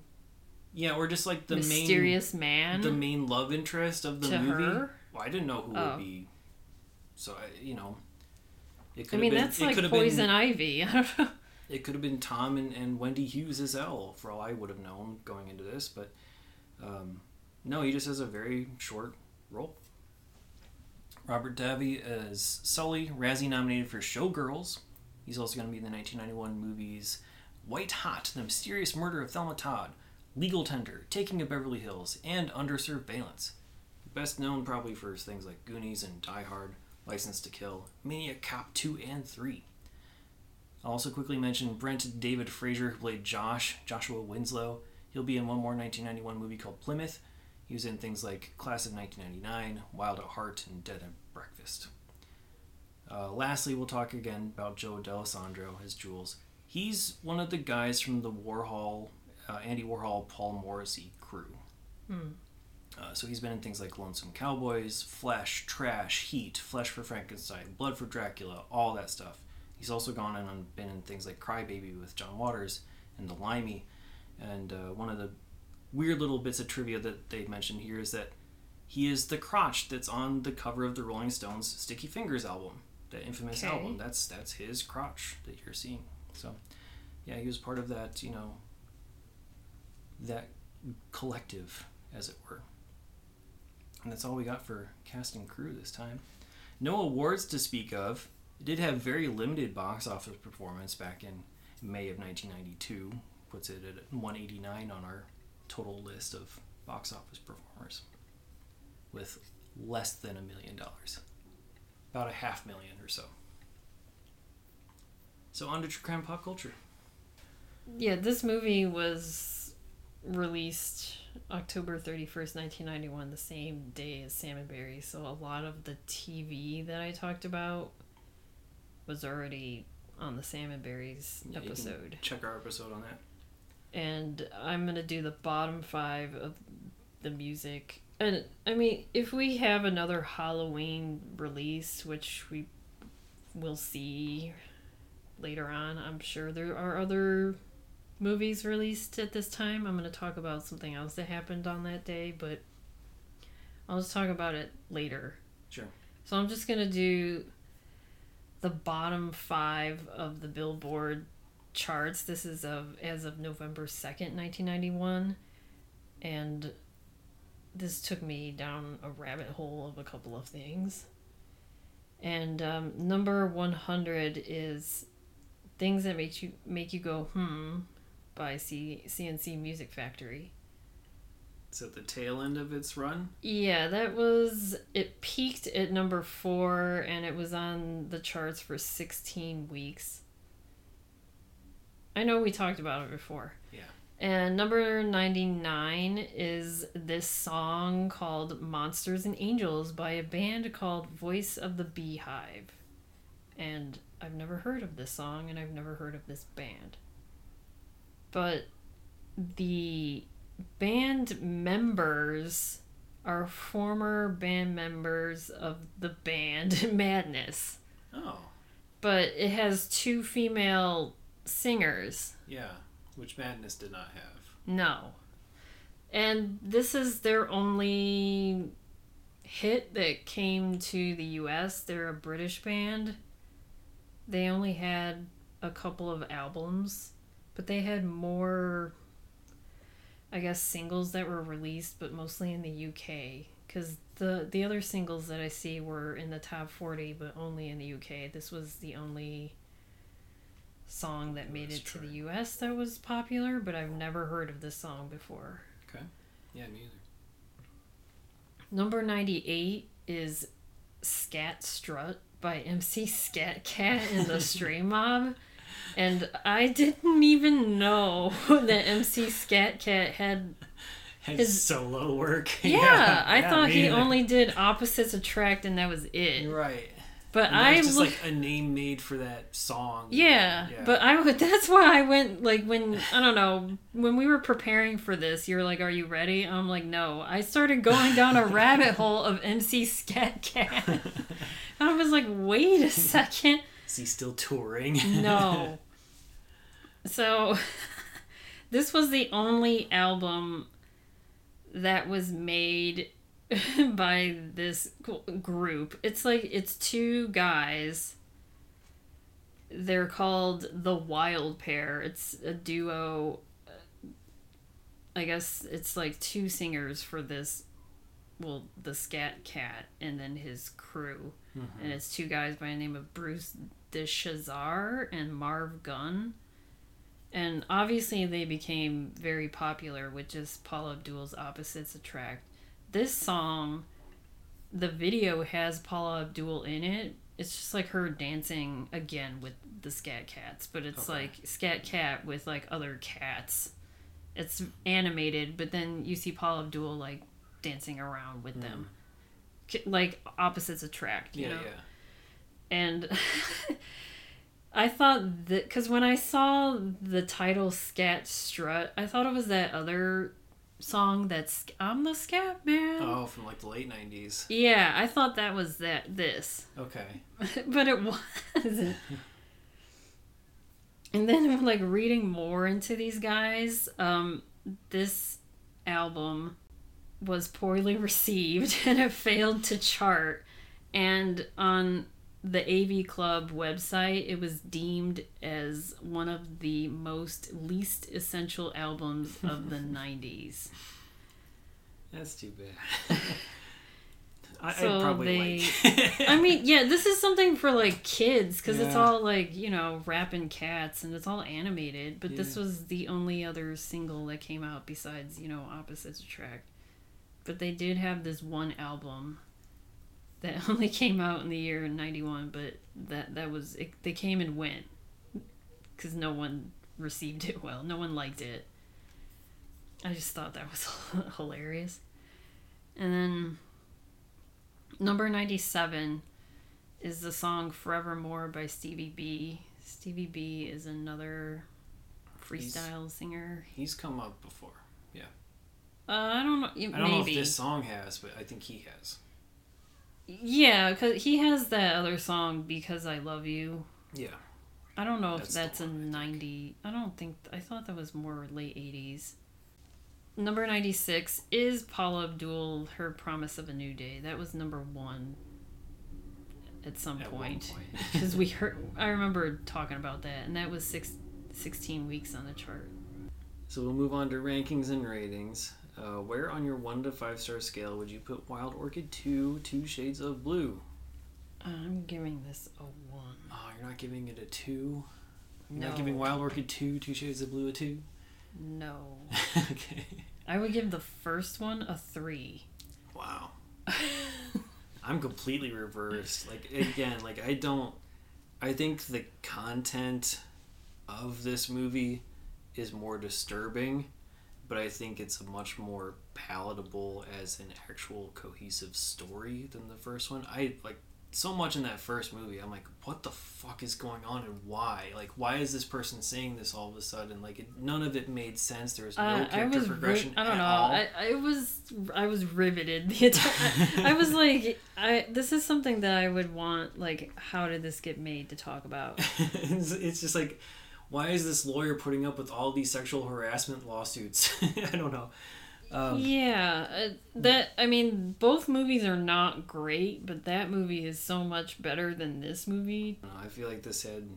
yeah, or just like the mysterious main, man the main love interest of the to movie. her. Well, I didn't know who Oh. would be. So I, you know, it could. I mean, have been. that's it like could have Poison been. Ivy. I don't know. It could have been Tom and, and Wendy Hughes as Elle, for all I would have known going into this. But um, no, he just has a very short role. Robert Davi as Sully, Razzie nominated for Showgirls. He's also going to be in the 1991 movies White Hot, The Mysterious Murder of Thelma Todd, Legal Tender, Taking of Beverly Hills, and Under Surveillance. Best known probably for things like Goonies and Die Hard, License to Kill, Maniac Cop 2 and 3. I'll also quickly mention Brent David Fraser, who played Josh, Joshua Winslow. He'll be in one more 1991 movie called Plymouth. He was in things like Class of 1999, Wild at Heart, and Dead at Breakfast. Uh, lastly, we'll talk again about Joe Dallesandro his Jules. He's one of the guys from the Warhol, uh, Andy Warhol, Paul Morrissey crew. Hmm. Uh, so he's been in things like Lonesome Cowboys, Flesh, Trash, Heat, Flesh for Frankenstein, Blood for Dracula, all that stuff. He's also gone in and been in things like Crybaby with John Waters and The Limey. And uh, one of the weird little bits of trivia that they mentioned here is that he is the crotch that's on the cover of the Rolling Stones Sticky Fingers album, that infamous Okay. album. That's that's his crotch that you're seeing. So, yeah, he was part of that, you know, that collective, as it were. And that's all we got for cast and crew this time. No awards to speak of. It did have very limited box office performance back in May of 1992. Puts it at 189 on our total list of box office performers, with less than a million dollars, about a half million or so. So on to true crime pop culture. Yeah, this movie was released October 31st, 1991, the same day as Sam and Barry. So a lot of the TV that I talked about was already on the Sam and Barry's Yeah, episode. Check our episode on that. And I'm going to do the bottom five of the music. And I mean, if we have another Halloween release, which we will see later on, I'm sure there are other movies released at this time. I'm going to talk about something else that happened on that day, but I'll just talk about it later. Sure. So I'm just going to do the bottom five of the Billboard charts. This is of as of November 2nd, 1991. And this took me down a rabbit hole of a couple of things. And um, number 100 is Things That Make You Make You Go Hmm by C- C+C Music Factory. It's at the tail end of its run. Yeah, that was it peaked at number 4 and it was on the charts for 16 weeks. I know we talked about it before. Yeah. And number 99 is this song called Monsters and Angels by a band called Voice of the Beehive. And I've never heard of this song and I've never heard of this band. But the band members are former band members of the band Madness. Oh, But it has two female singers. yeah. Which Madness did not have. No. And this is their only hit that came to the US. They're a British band. They only had a couple of albums, but they had more I guess singles that were released, but mostly in the UK cuz the the other singles that I see were in the top 40 but only in the UK. This was the only song that made That's it to true. the US that was popular, but I've never heard of this song before. Okay. Yeah, me either. Number 98 is Scat Strut by MC Scat Cat and the Stray Mob. And I didn't even know that MC Scat Cat had. His, His- solo work. Yeah, I yeah, thought he either. only did Opposites Attract and that was it. Right. But And I that's just look. like a name made for that song. yeah, but I would. That's why I went like when I don't know when we were preparing for this. You were like, "Are you ready?" I'm like, "No." I started going down a rabbit hole of MC Skat Kat. And I was like, "Wait a second, is he still touring? no." So, this was the only album that was made by this group. It's like it's two guys. They're called the Wild Pair. It's a duo. I guess it's like two singers for this. Well, the Skat Kat and then his crew, mm-hmm. and it's two guys by the name of Bruce DeShazer and Marv Gunn. And obviously, they became very popular with just Paula Abdul's Opposites Attract. This song, the video has Paula Abdul in it. It's just like her dancing again with the Skat Kats, but it's Okay. like Skat Kat with like other cats. It's animated, but then you see Paula Abdul like dancing around with them. Hmm. Like opposites attract, you yeah, know? yeah. and I thought that because when I saw the title "Skat Strut," I thought it was that other song that's "I'm the Scat Man." Oh, from like the late '90s. Yeah, I thought that was that this, Okay. but it wasn't. and then like reading more into these guys. Um, this album was poorly received and it failed to chart. And on the AV Club website, it was deemed as one of the most least essential albums of the 90s. That's too bad. I, So probably they- like. I mean, yeah, this is something for like kids because it's all like, you know, rapping cats and it's all animated. But this was the only other single that came out besides, you know, Opposites Attract. But they did have this one album that only came out in the year 91, but that, that was, it, they came and went because no one received it well. No one liked it. I just thought that was hilarious. And then number 97 is the song Forevermore by Stevie B. Stevie B is another freestyle singer. He's come up before. Uh, I don't know. I don't maybe. know if this song has, but I think he has. Yeah, because he has that other song, Because I Love You. Yeah. I don't know if That's that's a one, I think. 90. I don't think. I thought that was more late 80s. Number 96 is Paula Abdul, Her Promise of a New Day. That was number one at some At point. point. Because we heard. I remember talking about that, and that was six, 16 weeks on the chart. So we'll move on to rankings and ratings. Uh, where on your one to five star scale would you put Wild Orchid 2 Two Shades of Blue? I'm giving this a 1. Oh, you're not giving it a 2? You're No. not giving Wild Orchid 2 Two Shades of Blue a 2? No. okay. I would give the first one a 3. Wow. I'm completely reversed. Like again, like I don't I think the content of this movie is more disturbing, but I think it's much more palatable as an actual cohesive story than the first one. I like so much in that first movie. I'm like, what the fuck is going on and why? Like, why is this person saying this all of a sudden? Like, it, none of it made sense. There was no Uh, I character was, ri- progression. I don't at know. all. I, I was, I was riveted the entire. I was like, I. This is something that I would want. Like, how did this get made to talk about? it's, it's just like why is this lawyer putting up with all these sexual harassment lawsuits i don't know Um, yeah, uh, that I mean, both movies are not great, but that movie is so much better than this movie. I don't know, I feel like this had.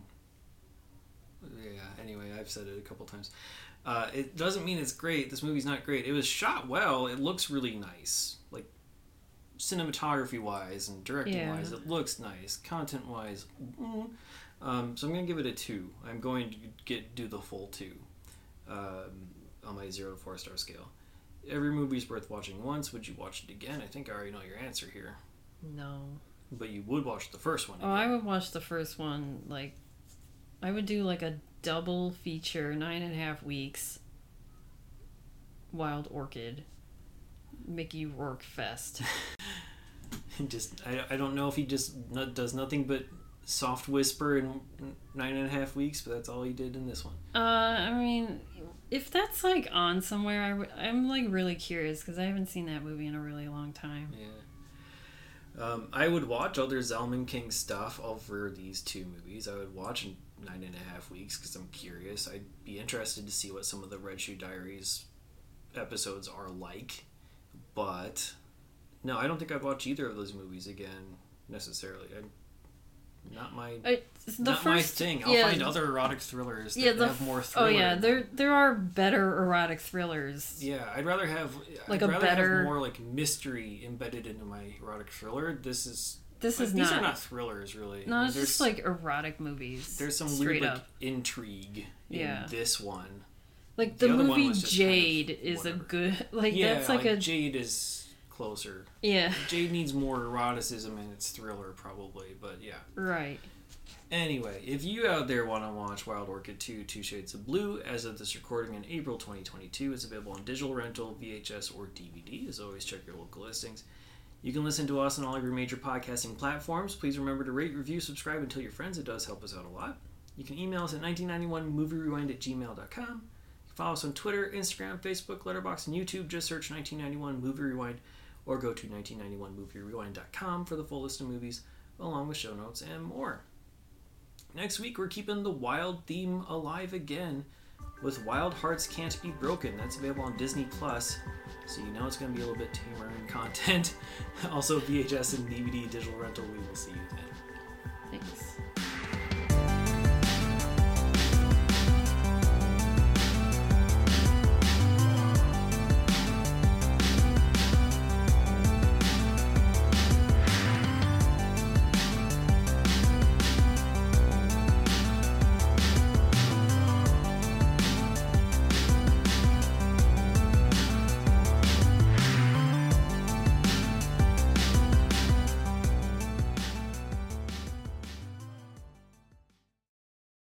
Yeah. Anyway, I've said it a couple times. Uh, it doesn't mean it's great. This movie's not great. It was shot well. It looks really nice, like cinematography wise and directing wise. It looks nice. Content wise, mm. Um, so I'm gonna give it a two. I'm going to get do the full two um, on my zero to four star scale. Every movie's worth watching once. Would you watch it again? I think I already know your answer here. No. But you would watch the first one. Oh, I would watch the first one. Like, I would do like a double feature, nine and a half weeks. Wild Orchid, Mickey Rourke Fest. just I, I don't know if he just no, does nothing but soft whisper in nine and a half weeks, but that's all he did in this one. Uh, I mean, if that's like on somewhere, I w- I'm like really curious because I haven't seen that movie in a really long time. Yeah. Um, I would watch other Zalman King stuff over these two movies. I would watch in nine and a half weeks because I'm curious. I'd be interested to see what some of the Red Shoe Diaries episodes are like. But no, I don't think I'd watch either of those movies again necessarily. I, not my the not first, my thing. I'll yeah, find other erotic thrillers that yeah, the have more Oh yeah, there there are better erotic thrillers. Yeah, I'd rather have Like I'd a better- have more like mystery embedded into my erotic thriller. This is This like, is these not. are not thrillers really. no, it's There's- just like erotic movies. there's some weird like intrigue in Yeah. this one. Like the the, movie just kind of Jade is a good like yeah, that's like, a Jade is closer. yeah Jade needs more eroticism in its thriller probably, but yeah. right. Anyway, if you out there want to watch Wild Orchid 2 Two Shades of Blue, as of this recording in April 2022, it's available on digital rental, VHS, or DVD. As always, check your local listings. You can listen to us on all of your major podcasting platforms. Please remember to rate, review, subscribe, and tell your friends. It does help us out a lot. You can email us at 1991movierewind at gmail.com. You can follow us on Twitter, Instagram, Facebook, Letterboxd, and YouTube. Just search 1991 Movie Rewind or go to 1991movierewind.com for the full list of movies, along with show notes and more. Next week, we're keeping the wild theme alive again with Wild Hearts Can't Be Broken. That's available on Disney Plus, so you know it's going to be a little bit tamer in content. also, VHS and DVD digital rental. We will see you then.